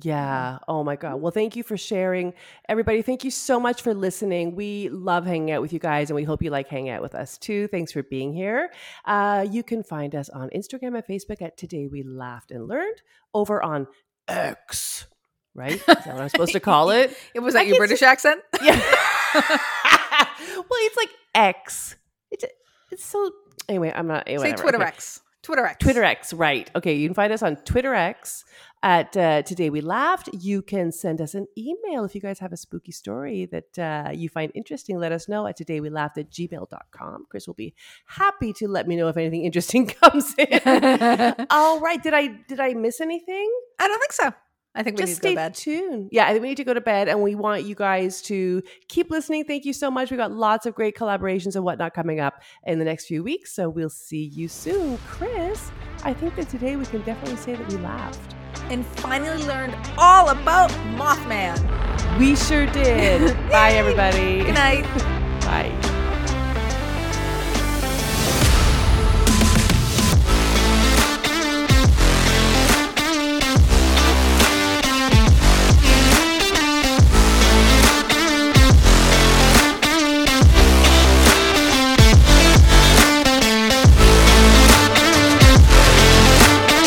Yeah. Oh my God. Well, thank you for sharing. Everybody, thank you so much for listening. We love hanging out with you guys, and we hope you like hanging out with us too. Thanks for being here. Uh, you can find us on Instagram and Facebook at Today We Laughed and Learned, over on X, right? Is that what I'm supposed to call it? *laughs* It was I that your can British accent? *laughs* Yeah. *laughs* well, it's like X. It's, it's so. Anyway, I'm not. Say whatever. Twitter Okay. X. Twitter X. Twitter X, right. Okay, you can find us on Twitter X at uh, Today We Laughed. You can send us an email if you guys have a spooky story that uh, you find interesting. Let us know at todaywelaughed at gmail.com. Chris will be happy to let me know if anything *laughs* interesting comes in. *laughs* All right. Did I did I miss anything? I don't think so. I think we Just need to stay go to bed. tuned. Yeah, I think we need to go to bed and we want you guys to keep listening. Thank you so much. We got lots of great collaborations and whatnot coming up in the next few weeks. So we'll see you soon. Chris, I think that today we can definitely say that we laughed. And finally learned all about Mothman. We sure did. *laughs* Bye, everybody. Good night. *laughs* Bye.